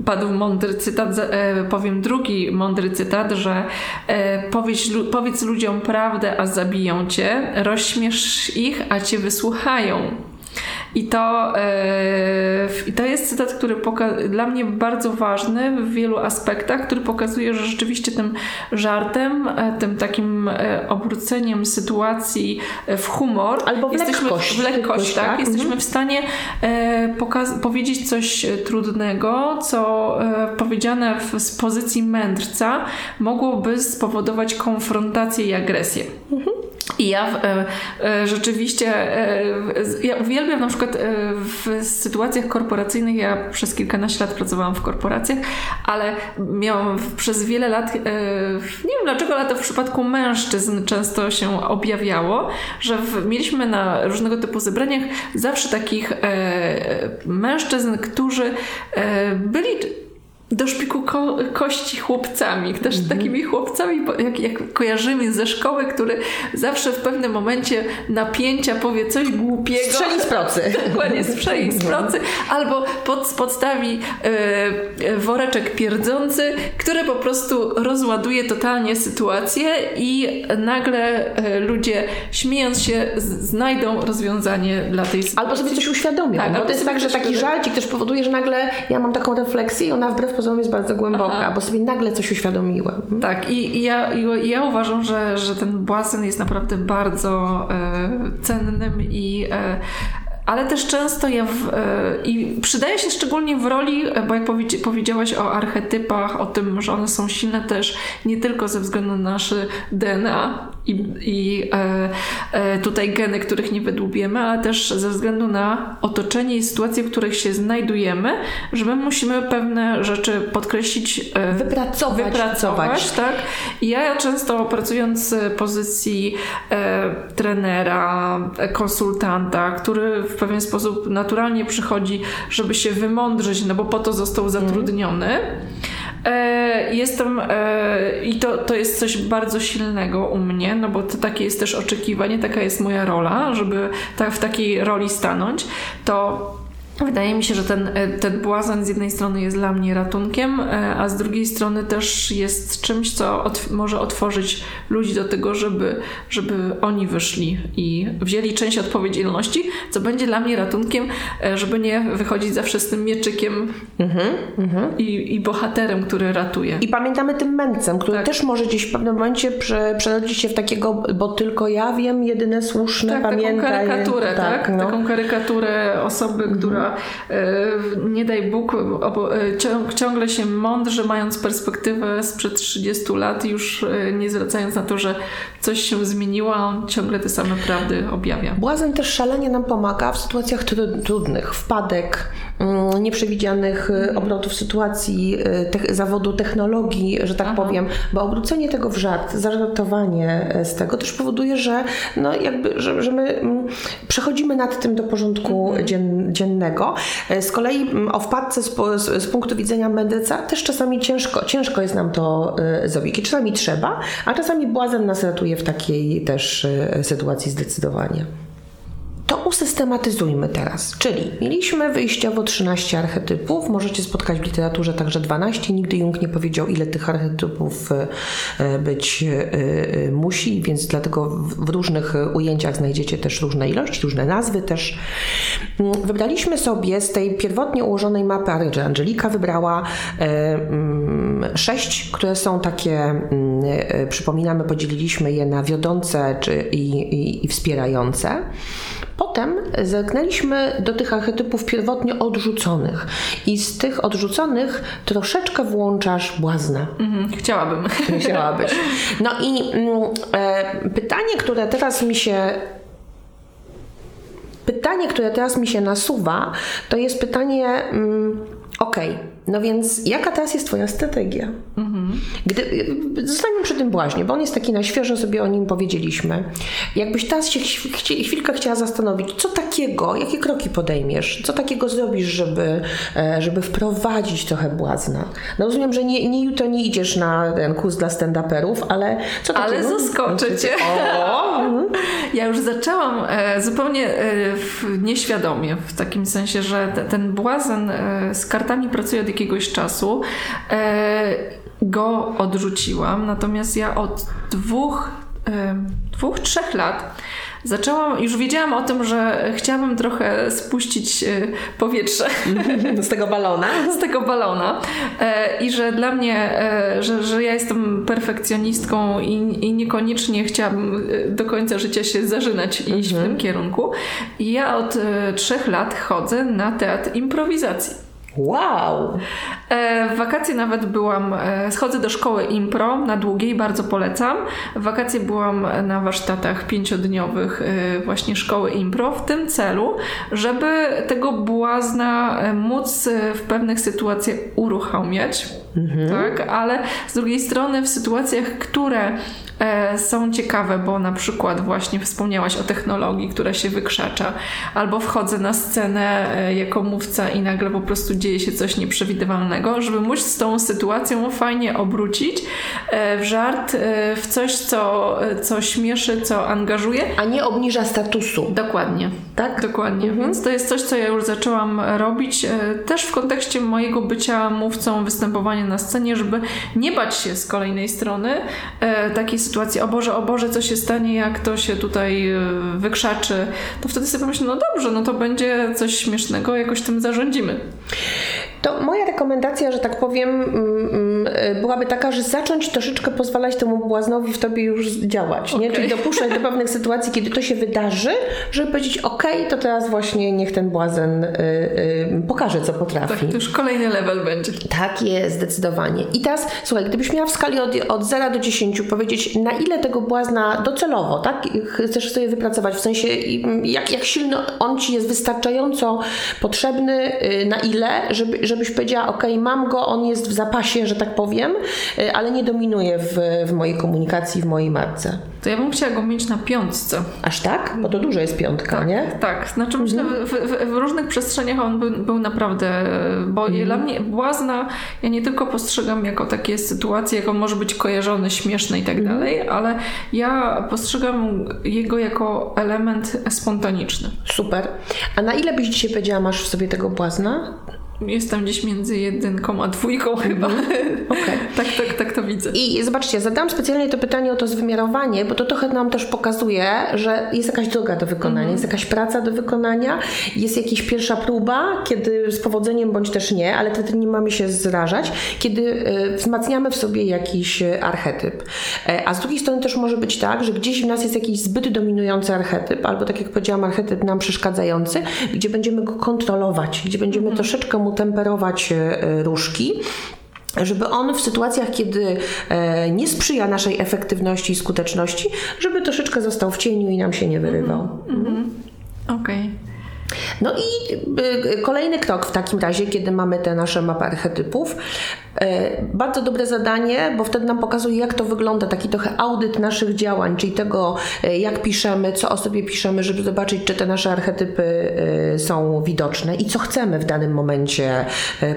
padł mądry cytat, e, powiem drugi mądry cytat, że e, powiedz, powiedz ludziom prawdę, a zabiją cię, rozśmiesz ich, a cię wysłuchają. I to, yy, to jest cytat, który dla mnie bardzo ważny w wielu aspektach, który pokazuje, że rzeczywiście tym żartem, e, tym takim e, obróceniem sytuacji w humor, albo w jesteśmy lekkość, w lekkość tak? tak? Jesteśmy mhm. w stanie e, powiedzieć coś trudnego, co e, powiedziane w, z pozycji mędrca mogłoby spowodować konfrontację i agresję. Mhm. I ja e, e, rzeczywiście, e, ja uwielbiam na przykład w sytuacjach korporacyjnych, ja przez kilkanaście lat pracowałam w korporacjach, ale miałam przez wiele lat, nie wiem dlaczego, ale to w przypadku mężczyzn często się objawiało, że mieliśmy na różnego typu zebraniach zawsze takich mężczyzn, którzy byli do szpiku ko kości chłopcami, też mm -hmm. takimi chłopcami, jak, jak kojarzymy ze szkoły, który zawsze w pewnym momencie napięcia powie coś głupiego. Strzeli z procy. (laughs) Dokładnie, strzeli z procy. Albo pod, podstawi e, woreczek pierdzący, który po prostu rozładuje totalnie sytuację i nagle e, ludzie śmiejąc się znajdą rozwiązanie dla tej sytuacji. Albo sobie coś uświadomią. Tak, bo to jest tak, że taki żarcik też powoduje, że nagle ja mam taką refleksję i ona wbrew pozorom jest bardzo głęboka, Aha. bo sobie nagle coś uświadomiłam. Tak, i, i ja, i ja uważam, że, że ten błazen jest naprawdę bardzo e, cennym i e, ale też często ja w, e, i przydaje się szczególnie w roli, e, bo jak powiedziałaś o archetypach, o tym, że one są silne też nie tylko ze względu na nasze DNA i, i e, e, tutaj geny, których nie wydłubiemy, ale też ze względu na otoczenie i sytuacje, w których się znajdujemy, że my musimy pewne rzeczy podkreślić, e, wypracować, wypracować tak? I ja często pracując z pozycji e, trenera, konsultanta, który w pewien sposób naturalnie przychodzi, żeby się wymądrzyć, no bo po to został zatrudniony. E, jestem e, i to, to jest coś bardzo silnego u mnie, no bo to takie jest też oczekiwanie, taka jest moja rola, żeby ta, w takiej roli stanąć, to Wydaje mi się, że ten, e, ten błazen z jednej strony jest dla mnie ratunkiem, e, a z drugiej strony też jest czymś, co może otworzyć ludzi do tego, żeby, żeby oni wyszli i wzięli część odpowiedzialności, co będzie dla mnie ratunkiem, e, żeby nie wychodzić zawsze z tym mieczykiem mhm, mhm. i, i bohaterem, który ratuje. I pamiętamy tym mędrcem, który tak. też może gdzieś w pewnym momencie prze, przerodzić się w takiego, bo tylko ja wiem, jedyne słuszne, tak, pamiętaj. Taką karykaturę, tak? tak? No. Taką karykaturę osoby, która E, nie daj Bóg, e, ciągle się mądrze, mając perspektywę sprzed 30 lat, już e, nie zwracając na to, że coś się zmieniło, on ciągle te same prawdy objawia. Błazen też szalenie nam pomaga w sytuacjach trudnych, wpadek, mm, nieprzewidzianych mhm. obrotów sytuacji, te zawodu technologii, że tak Aha. powiem, bo obrócenie tego w żart, zażartowanie z tego też powoduje, że no jakby, że, że my mm, przechodzimy nad tym do porządku mhm. dziennego innego. E, z kolei mm, o wpadce z, z, z punktu widzenia mędrca też czasami ciężko, ciężko jest nam to y, zrobić. Czasami trzeba, a czasami błazen nas ratuje w takiej też y, sytuacji zdecydowanie. To usystematyzujmy teraz. Czyli mieliśmy wyjściowo 13 archetypów, możecie spotkać w literaturze także 12. Nigdy Jung nie powiedział, ile tych archetypów e, e, być e, musi, więc dlatego w różnych ujęciach znajdziecie też różne ilości, różne nazwy też. Mm, wybraliśmy sobie z tej pierwotnie ułożonej mapy, Angelika wybrała mm, sześć, które są takie, mm, przypominamy, podzieliliśmy je na wiodące i, i, i wspierające. Potem zerknęliśmy do tych archetypów pierwotnie odrzuconych i z tych odrzuconych troszeczkę włączasz błazna. Mhm, chciałabym. Chciałabyś. No i mm, e, pytanie, które teraz mi się pytanie, które teraz mi się nasuwa, to jest pytanie, mm, okej, okay, no więc jaka teraz jest Twoja strategia? Mhm. Gdy, zostańmy przy tym błaźnie, bo on jest taki na świeżo, sobie o nim powiedzieliśmy. Jakbyś teraz się chwilkę chciała zastanowić, co takiego, jakie kroki podejmiesz, co takiego zrobisz, żeby, e, żeby wprowadzić trochę błazna? No rozumiem, że nie, nie jutro nie idziesz na ten kurs dla stand-uperów, ale co takiego? Ale zaskoczę Cię. O! (laughs) Ja już zaczęłam e, zupełnie e, nieświadomie, w takim sensie, że te, ten błazen z kartami pracuje od jakiegoś czasu. E, go odrzuciłam, natomiast ja od dwóch, e, dwóch, trzech lat zaczęłam, już wiedziałam o tym, że chciałabym trochę spuścić e, powietrze. (laughs) Z tego balona? Z tego balona. I że dla mnie, że, że ja jestem perfekcjonistką i, i niekoniecznie chciałabym do końca życia się zażynać i iść mhm. w tym kierunku. I ja od trzech lat chodzę na teatr improwizacji. Wow! E, w wakacje nawet byłam, e, schodzę do szkoły impro na długiej, bardzo polecam. W wakacje byłam na warsztatach pięciodniowych e, właśnie szkoły impro w tym celu, żeby tego błazna móc w pewnych sytuacjach uruchamiać. Mhm. Tak, ale z drugiej strony w sytuacjach, które są ciekawe, bo na przykład właśnie wspomniałaś o technologii, która się wykrzacza, albo wchodzę na scenę e, jako mówca i nagle po prostu dzieje się coś nieprzewidywalnego, żeby móc z tą sytuacją fajnie obrócić e, w żart, w coś, co, co śmieszy, co angażuje. A nie obniża statusu. Dokładnie. Tak? Dokładnie. Mhm. Więc to jest coś, co ja już zaczęłam robić też w kontekście mojego bycia mówcą, występowania na scenie, żeby nie bać się z kolejnej strony takiej sytuacji, sytuacji, o Boże, o Boże, co się stanie, jak to się tutaj e, wykrzaczy, to wtedy sobie pomyślę, no dobrze, no to będzie coś śmiesznego, jakoś tym zarządzimy. To moja rekomendacja, że tak powiem, mm, mm, byłaby taka, że zacząć troszeczkę pozwalać temu błaznowi w tobie już działać. Okay. Nie? Czyli dopuszczać do pewnych sytuacji, kiedy to się wydarzy, żeby powiedzieć, ok, to teraz właśnie niech ten błazen y, y, pokaże, co potrafi. Tak, to już kolejny level będzie. Tak jest, zdecydowanie. I teraz, słuchaj, gdybyś miała w skali od, od 0 do 10 powiedzieć, na ile tego błazna docelowo, tak, chcesz sobie wypracować, w sensie jak, jak silno on ci jest wystarczająco potrzebny, y, na ile, żeby, żebyś powiedziała, ok, mam go, on jest w zapasie, że tak powiem, y, ale nie dominuje w, w mojej komunikacji, w mojej marce. To ja bym chciała go mieć na piątce. Aż tak? Bo to dużo jest piątka, tak, nie? Tak, znaczy myślę, mhm. w, w, w, różnych przestrzeniach on był, był naprawdę, bo mhm. dla mnie błazna, ja nie tylko postrzegam jako takie sytuacje, jak on może być kojarzony, śmieszny i tak mhm. dalej, ale ja postrzegam jego jako element spontaniczny. Super. A na ile byś dzisiaj powiedziała, masz w sobie tego błazna? Jestem gdzieś między jedynką a dwójką chyba. -hmm. okay. (laughs) tak, tak, tak to widzę. I zobaczcie, zadałam specjalnie to pytanie o to zwymiarowanie, bo to trochę nam też pokazuje, że jest jakaś droga do wykonania, mm -hmm. jest jakaś praca do wykonania, jest jakaś pierwsza próba, kiedy z powodzeniem bądź też nie, ale wtedy nie mamy się zrażać, kiedy e, wzmacniamy w sobie jakiś e, archetyp. E, a z drugiej strony też może być tak, że gdzieś w nas jest jakiś zbyt dominujący archetyp, albo tak jak powiedziałam, archetyp nam przeszkadzający, gdzie będziemy go kontrolować, gdzie będziemy mm -hmm. troszeczkę mu temperować e, różki żeby on w sytuacjach, kiedy e, nie sprzyja naszej efektywności i skuteczności, żeby troszeczkę został w cieniu i nam się nie wyrywał. Mm -hmm. Okej. Okay. No i e, kolejny krok w takim razie, kiedy mamy te nasze mapy archetypów, bardzo dobre zadanie, bo wtedy nam pokazuje, jak to wygląda, taki trochę audyt naszych działań, czyli tego, e, jak piszemy, co o sobie piszemy, żeby zobaczyć, czy te nasze archetypy e, są widoczne i co chcemy w danym momencie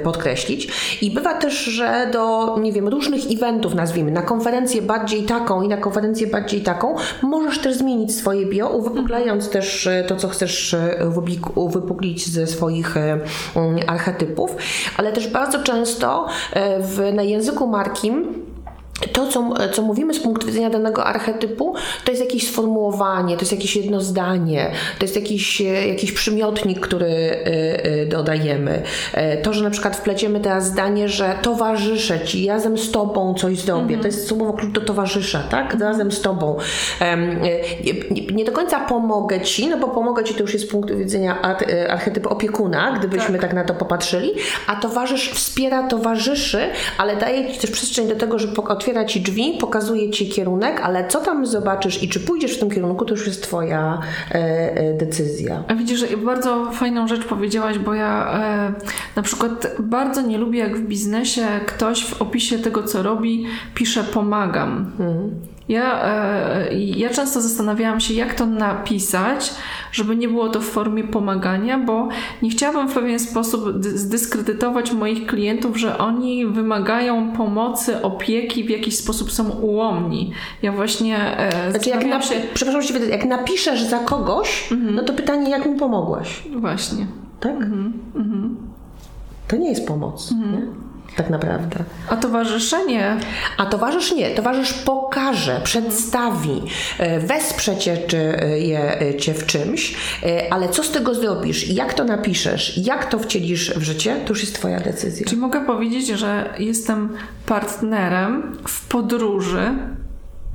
podkreślić. I bywa też, że do, nie wiem, różnych eventów, nazwijmy, na konferencję bardziej taką i na konferencję bardziej taką, możesz też zmienić swoje bio, uwypuklając też to, co chcesz uwypuklić ze swoich archetypów, ale też bardzo często w, na języku markim to, co, co mówimy z punktu widzenia danego archetypu, to jest jakieś sformułowanie, to jest jakieś jedno zdanie, to jest jakiś, jakiś przymiotnik, który y, y, dodajemy. E, to, że na przykład wpleciemy teraz zdanie, że towarzyszę ci, razem z tobą coś zrobię, mhm. to jest słowo klucz do towarzysza, tak? Razem z tobą. Nie do końca pomogę ci, no bo pomogę ci to już jest z punktu widzenia archetypu opiekuna, gdybyśmy tak. tak na to popatrzyli, a towarzysz wspiera, towarzyszy, ale daje ci też przestrzeń do tego, żeby otwiera ci drzwi, pokazuje ci kierunek, ale co tam zobaczysz i czy pójdziesz w tym kierunku, to już jest twoja e, e, decyzja. A widzisz, bardzo fajną rzecz powiedziałaś, bo ja e, na przykład bardzo nie lubię, jak w biznesie ktoś w opisie tego, co robi, pisze pomagam. Mhm. Ja, e, ja często zastanawiałam się, jak to napisać, żeby nie było to w formie pomagania, bo nie chciałabym w pewien sposób zdyskredytować moich klientów, że oni wymagają pomocy, opieki, w jakiś sposób są ułomni. Ja właśnie e, znaczy, jak na, się... Przepraszam, że jak napiszesz za kogoś, mhm. no to pytanie, jak mu pomogłaś? Właśnie. Tak? Mhm. Mhm. To nie jest pomoc. Mhm. Nie? Tak naprawdę. A towarzyszenie? A towarzysz nie. Towarzysz pokaże, przedstawi, e, wesprze cię, czy e, je, e, cię w czymś, ale co z tego zrobisz, jak to napiszesz, jak to wcielisz w życie, to już jest twoja decyzja. Czy mogę powiedzieć, że jestem partnerem w podróży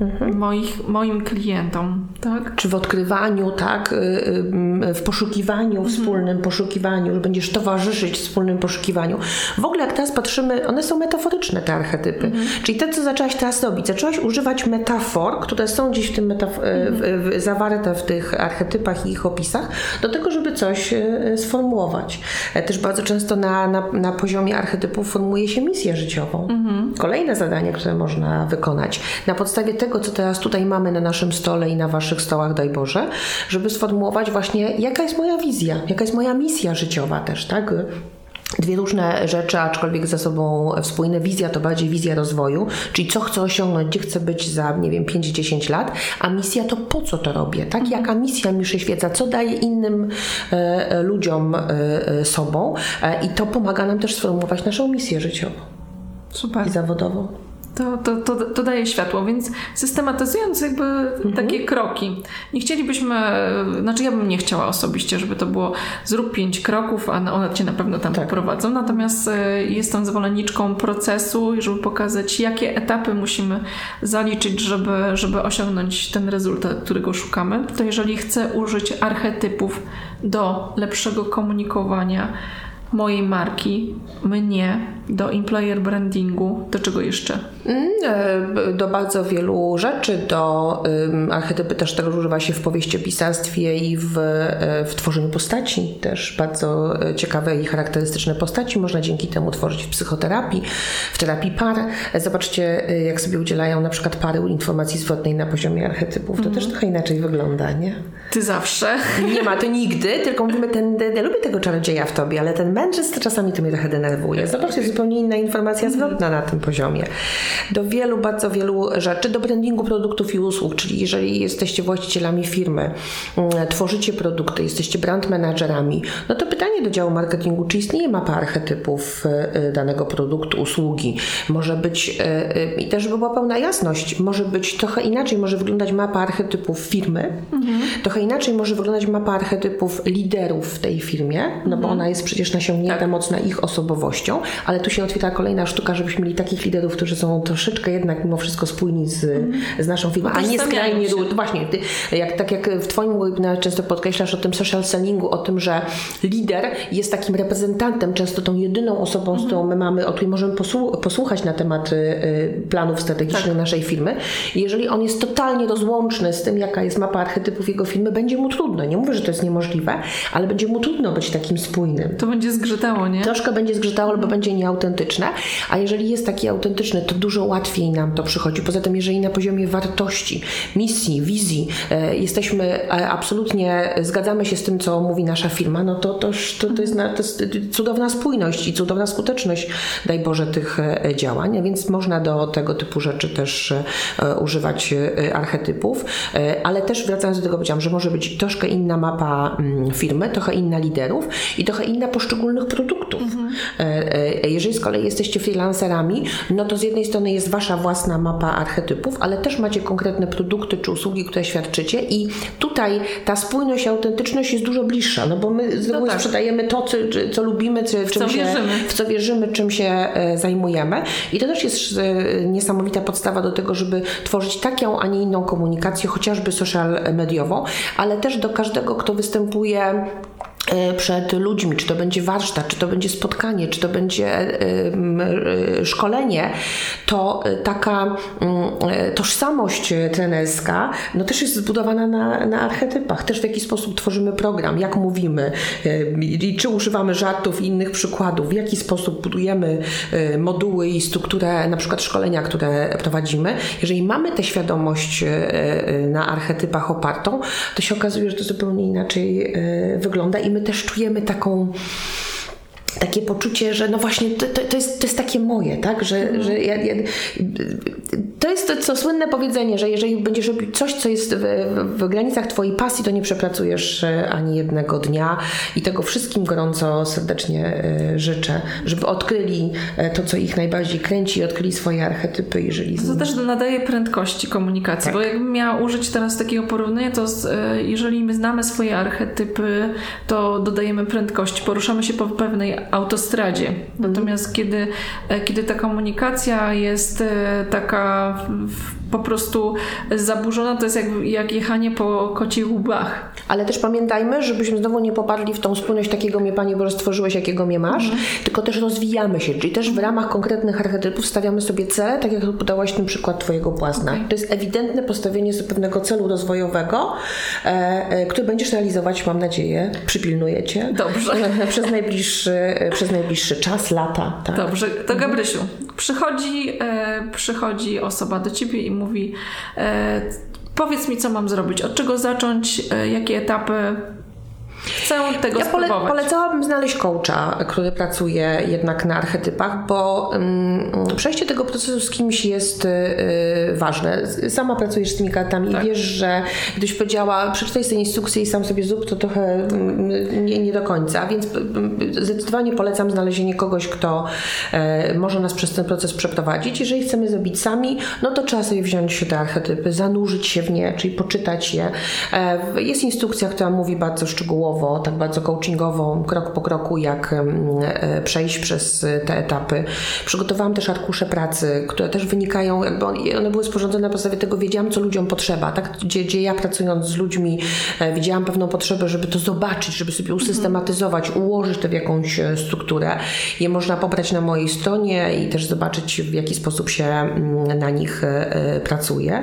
mhm. moich, moim klientom, tak? Czy w odkrywaniu, tak? Y, y, w poszukiwaniu, mhm. wspólnym poszukiwaniu, że będziesz towarzyszyć wspólnym poszukiwaniu. W ogóle jak teraz patrzymy, one są metaforyczne, te archetypy. Mhm. Czyli to, co zaczęłaś teraz robić, zaczęłaś używać metafor, które są gdzieś w tym metaf- mhm. w, w, zawarte w tych archetypach i ich opisach, do tego, żeby coś y, sformułować. E, też bardzo często na, na, na poziomie archetypów formuje się misję życiową. Mhm. Kolejne zadanie, które można wykonać. Na podstawie tego, tego, co teraz tutaj mamy na naszym stole i na waszych stołach, daj Boże, żeby sformułować właśnie, jaka jest moja wizja, jaka jest moja misja życiowa też, tak? Dwie różne rzeczy, aczkolwiek ze sobą wspólne. Wizja to bardziej wizja rozwoju, czyli co chcę osiągnąć, gdzie chcę być za, nie wiem, 5-10 lat, a misja to po co to robię, tak? Mhm. Jaka misja mi przyświeca, co daje innym e, e ludziom e, e, sobą e, i to pomaga nam też sformułować naszą misję życiową. Super. I zawodową. To, to, to, to, daje światło, więc systematyzując jakby mhm. takie kroki, nie chcielibyśmy, znaczy ja bym nie chciała osobiście, żeby to było zrób pięć kroków, a one cię na pewno tam tak. poprowadzą, natomiast e, jestem zwolenniczką procesu, żeby pokazać, jakie etapy musimy zaliczyć, żeby, żeby osiągnąć ten rezultat, którego szukamy. To jeżeli chcę użyć archetypów do lepszego komunikowania, mojej marki, mnie, do employer brandingu, do czego jeszcze? Mm, e, do bardzo wielu rzeczy, do um, archetypy też tego używa się w powieściopisarstwie i w, e, w tworzeniu postaci, też bardzo e, ciekawe i charakterystyczne postaci można dzięki temu tworzyć w psychoterapii, w terapii par. Zobaczcie, jak sobie udzielają na przykład pary informacji zwrotnej na poziomie archetypów. To mm. też trochę inaczej wygląda, nie? Ty zawsze. Nie ma to nigdy, tylko mówimy, ten, ja lubię tego czarodzieja w tobie, ale ten to czasami to mnie trochę denerwuje. Zobaczcie, zupełnie inna informacja zwrotna na tym poziomie. Do wielu, bardzo wielu rzeczy, do brandingu produktów i usług, czyli jeżeli jesteście właścicielami firmy, mm, tworzycie produkty, jesteście brand managerami, no to pytanie do działu marketingu, czy istnieje mapa archetypów y, y, danego produktu, usługi? Może być, y, i też by była pełna jasność, może być trochę inaczej, może wyglądać mapa archetypów firmy, mhm. trochę inaczej może wyglądać mapa archetypów liderów w tej firmie, no bo mhm. ona jest przecież nasiągnięta tak. mocno ich osobowością, ale tu się otwiera kolejna sztuka, żebyśmy mieli takich liderów, którzy są troszeczkę jednak mimo wszystko spójni z, z naszą firmą, a nie skrajnie się. Właśnie, ty, jak, tak jak w Twoim webinarze często podkreślasz o tym social sellingu, o tym, że lider jest takim reprezentantem, często tą jedyną osobą, z którą my mamy, o której możemy posłu- posłuchać na temat y, y, planów strategicznych naszej firmy. I jeżeli on jest totalnie rozłączny z tym, jaka jest mapa archetypów jego firmy, będzie mu trudno. Nie mówię, że to jest niemożliwe, ale będzie mu trudno być takim spójnym. To będzie zgrzytało, nie? Troszkę będzie zgrzytało albo będzie nieautentyczne, a jeżeli jest taki autentyczny, to dużo łatwiej nam to przychodzi. Poza tym, jeżeli na poziomie wartości, misji, wizji e, jesteśmy e, absolutnie, zgadzamy się z tym, co mówi nasza firma, no to, to, to, to, jest, to jest cudowna spójność i cudowna skuteczność, daj Boże, tych e, działań, więc można do tego typu rzeczy też e, używać e, archetypów, e, ale też wracając do tego, powiedziałam, że może być troszkę inna mapa mm, firmy, trochę inna liderów i trochę inna poszczególnych produktów. E, Jeżeli z kolei jesteście freelancerami, no to z jednej strony jest wasza własna mapa archetypów, ale też macie konkretne produkty czy usługi, które świadczycie i tutaj ta spójność i autentyczność jest dużo bliższa, no bo my z reguły tak. sprzedajemy to, co, co lubimy, czy, czym co się, wierzymy. w co wierzymy, czym się e, zajmujemy. I to też jest niesamowita podstawa do tego, żeby tworzyć taką, a nie inną komunikację, chociażby social mediową, ale też do każdego, kto występuje przed ludźmi, czy to będzie warsztat, czy to będzie spotkanie, czy to będzie e, e, szkolenie, to e, taka e, tożsamość e, trenerska no też jest zbudowana na, na archetypach. Też w jaki sposób tworzymy program, jak mówimy, e, i czy używamy żartów i innych przykładów, w jaki sposób budujemy e, moduły i strukturę na przykład szkolenia, które prowadzimy. Jeżeli mamy tę świadomość e, e, na archetypach opartą, to się okazuje, że to zupełnie inaczej e, wygląda i my też czujemy taką takie poczucie, że no właśnie to, to, to, jest, to jest takie moje, tak? Że, że ja, ja, to jest to, co słynne powiedzenie, że jeżeli będziesz robił coś, co jest w, w, granicach twojej pasji, to nie przepracujesz e, ani jednego dnia i tego wszystkim gorąco, serdecznie e, życzę, żeby odkryli e, to, co ich najbardziej kręci, odkryli swoje archetypy i żyli z To też nadaje prędkości komunikacji, Tak. bo jakbym miała użyć teraz takiego porównania, to z, jeżeli my znamy swoje archetypy, to dodajemy prędkości, poruszamy się po pewnej autostradzie. Mhm. Natomiast kiedy, e, kiedy ta komunikacja jest e, taka w, po prostu zaburzona, to jest jak, jak jechanie po kocich łbach. Ale też pamiętajmy, żebyśmy znowu nie popadli w tą spójność takiego mnie, Panie Boże, stworzyłeś, jakiego mnie masz, tylko też rozwijamy się, czyli też w ramach konkretnych archetypów stawiamy sobie cele, tak jak podałaś ten przykład Twojego płasna. To jest ewidentne postawienie sobie pewnego celu rozwojowego, e, e, który będziesz realizować, mam nadzieję, przypilnujecie. Dobrze. (laughs) przez, najbliższy, e, przez najbliższy czas, lata. Tak? Dobrze, to Gabrysiu, przychodzi, e, przychodzi osoba do ciebie i mówi e, powiedz mi, co mam zrobić, od czego zacząć, e, jakie etapy chcę tego Ja pole, spróbować. polecałabym znaleźć coacha, który pracuje jednak na archetypach, bo mm, przejście tego procesu z kimś jest y, y, ważne. Sama pracujesz z tymi kartami Tak. i wiesz, że gdyś powiedziała, przeczytaj sobie instrukcję i sam sobie zrób, to trochę mm, nie, nie do końca, więc mm, zdecydowanie polecam znalezienie kogoś, kto e, może nas przez ten proces przeprowadzić. Jeżeli chcemy zrobić sami, no to trzeba sobie wziąć te archetypy, zanurzyć się w nie, czyli poczytać je. E, Jest instrukcja, która mówi bardzo szczegółowo, tak bardzo coachingowo, krok po kroku, jak e, przejść przez te etapy. Przygotowałam też arkusze pracy, które też wynikają, jakby on- one były sporządzone na podstawie tego, wiedziałam, co ludziom potrzeba, tak? Gdzie, gdzie ja pracując z ludźmi e, widziałam pewną potrzebę, żeby to zobaczyć, żeby sobie usystematyzować, ułożyć to w jakąś e, strukturę. Je można pobrać na mojej stronie i też zobaczyć, w jaki sposób się mm, na nich e, e, pracuje.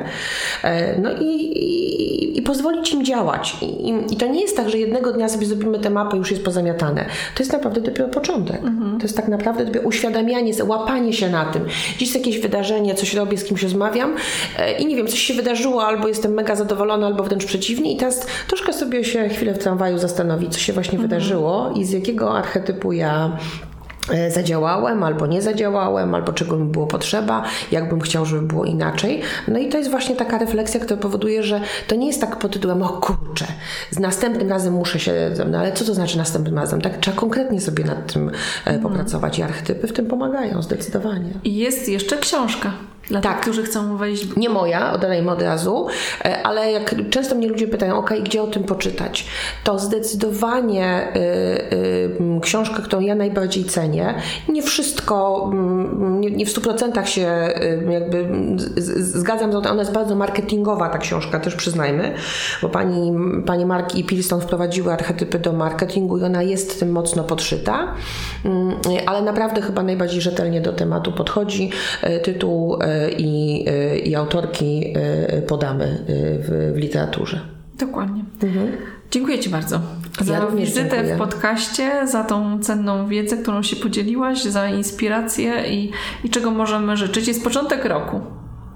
E, No i, i, i pozwolić im działać. I, i- I to nie jest tak, że jednego dnia sobie zrobimy tę mapę i już jest pozamiatane. To jest naprawdę dopiero początek. To jest tak naprawdę dopiero uświadamianie, łapanie się na tym. Dziś jest jakieś wydarzenie, coś robię, z kimś rozmawiam e, i nie wiem, coś się wydarzyło, albo jestem mega zadowolona, albo wręcz przeciwnie i teraz troszkę sobie się chwilę w tramwaju zastanowić, co się właśnie wydarzyło i z jakiego archetypu ja zadziałałem, albo nie zadziałałem, albo czego mi było potrzeba, jak bym chciał, żeby było inaczej. No i to jest właśnie taka refleksja, która powoduje, że to nie jest tak pod tytułem, o kurczę, z następnym razem muszę się, no ale co to znaczy następnym razem? Tak, trzeba konkretnie sobie nad tym e, popracować i archetypy w tym pomagają, zdecydowanie. I jest jeszcze książka. Dla Tak. tych, którzy chcą wejść. Nie moja, oddajmy od razu, e, ale jak często mnie ludzie pytają, ok, gdzie o tym poczytać, to zdecydowanie y, y, którą ja najbardziej cenię, nie wszystko, mm, nie, nie w 100% się jakby z, z, zgadzam, ona jest bardzo marketingowa ta książka, też przyznajmy, bo pani, pani Mark i Pilston wprowadziły archetypy do marketingu i ona jest tym mocno podszyta, Mm, ale naprawdę chyba najbardziej rzetelnie do tematu podchodzi. Tytuł i, i autorki e, podamy e, w, w literaturze. Dokładnie. Dziękuję Ci bardzo za Ja wizytę dziękuję. w podcaście, za tą cenną wiedzę, którą się podzieliłaś, za inspirację i, i czego możemy życzyć. Jest początek roku,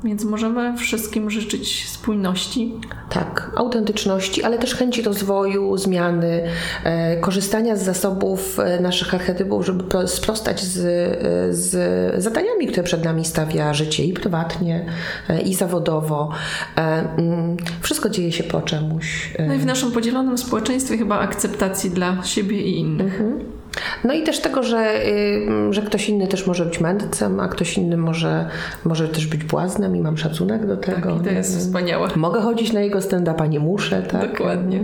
więc możemy wszystkim życzyć spójności. Tak, autentyczności, ale też chęci rozwoju, zmiany, e, korzystania z zasobów e, naszych archetypów, żeby pro- sprostać z, e, z zadaniami, które przed nami stawia życie i prywatnie, e, i zawodowo. E, mm, wszystko dzieje się po czemuś. E, No i w naszym podzielonym społeczeństwie chyba akceptacji dla siebie i innych. No i też tego, że, y, że ktoś inny też może być mędrcem, a ktoś inny może, może też być błaznem i mam szacunek do tego. Tak, i to jest wspaniałe. Mogę chodzić na jego stand-upa, nie muszę, tak? Dokładnie.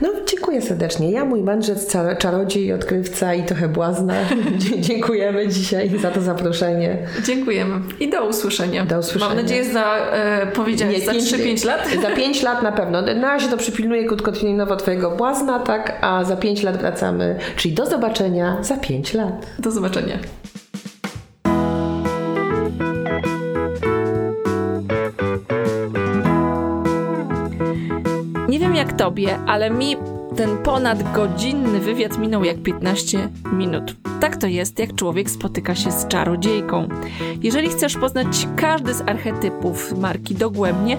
No, dziękuję serdecznie. Ja, mój mędrzec, czarodziej, odkrywca i trochę błazna. (laughs) Dziękujemy dzisiaj za to zaproszenie. Dziękujemy i do usłyszenia. Do usłyszenia. Mam nadzieję, że za, e, powiedziałeś, za pięć- 3-5 lat. Za 5 (laughs) lat na pewno. Na razie to przypilnuję krótkoterminowo twojego błazna, tak? A za 5 lat wracamy. Czyli do zobaczenia za 5 lat. Do zobaczenia. Jak tobie, ale mi ten ponad godzinny wywiad minął jak 15 minut. Tak to jest, jak człowiek spotyka się z czarodziejką. Jeżeli chcesz poznać każdy z archetypów marki dogłębnie,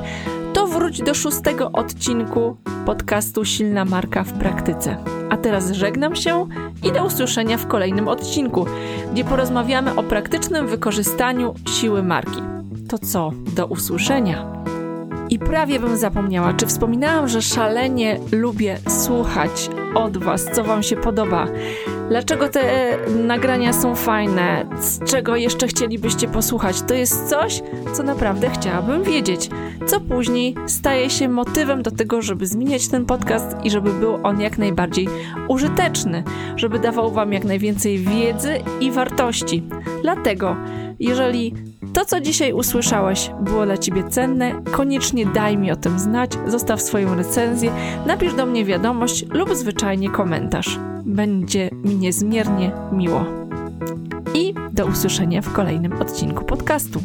to wróć do szóstego odcinku podcastu Silna Marka w praktyce. A teraz żegnam się i do usłyszenia w kolejnym odcinku, gdzie porozmawiamy o praktycznym wykorzystaniu siły marki. To co? Do usłyszenia. I prawie bym zapomniała, czy wspominałam, że szalenie lubię słuchać od Was, co Wam się podoba. Dlaczego te e, nagrania są fajne? Z czego jeszcze chcielibyście posłuchać? To jest coś, co naprawdę chciałabym wiedzieć. Co później staje się motywem do tego, żeby zmieniać ten podcast i żeby był on jak najbardziej użyteczny, żeby dawał Wam jak najwięcej wiedzy i wartości. Dlatego, jeżeli to, co dzisiaj usłyszałeś, było dla Ciebie cenne, koniecznie daj mi o tym znać, zostaw swoją recenzję, napisz do mnie wiadomość lub zwyczajnie komentarz. Będzie mi niezmiernie miło. I do usłyszenia w kolejnym odcinku podcastu.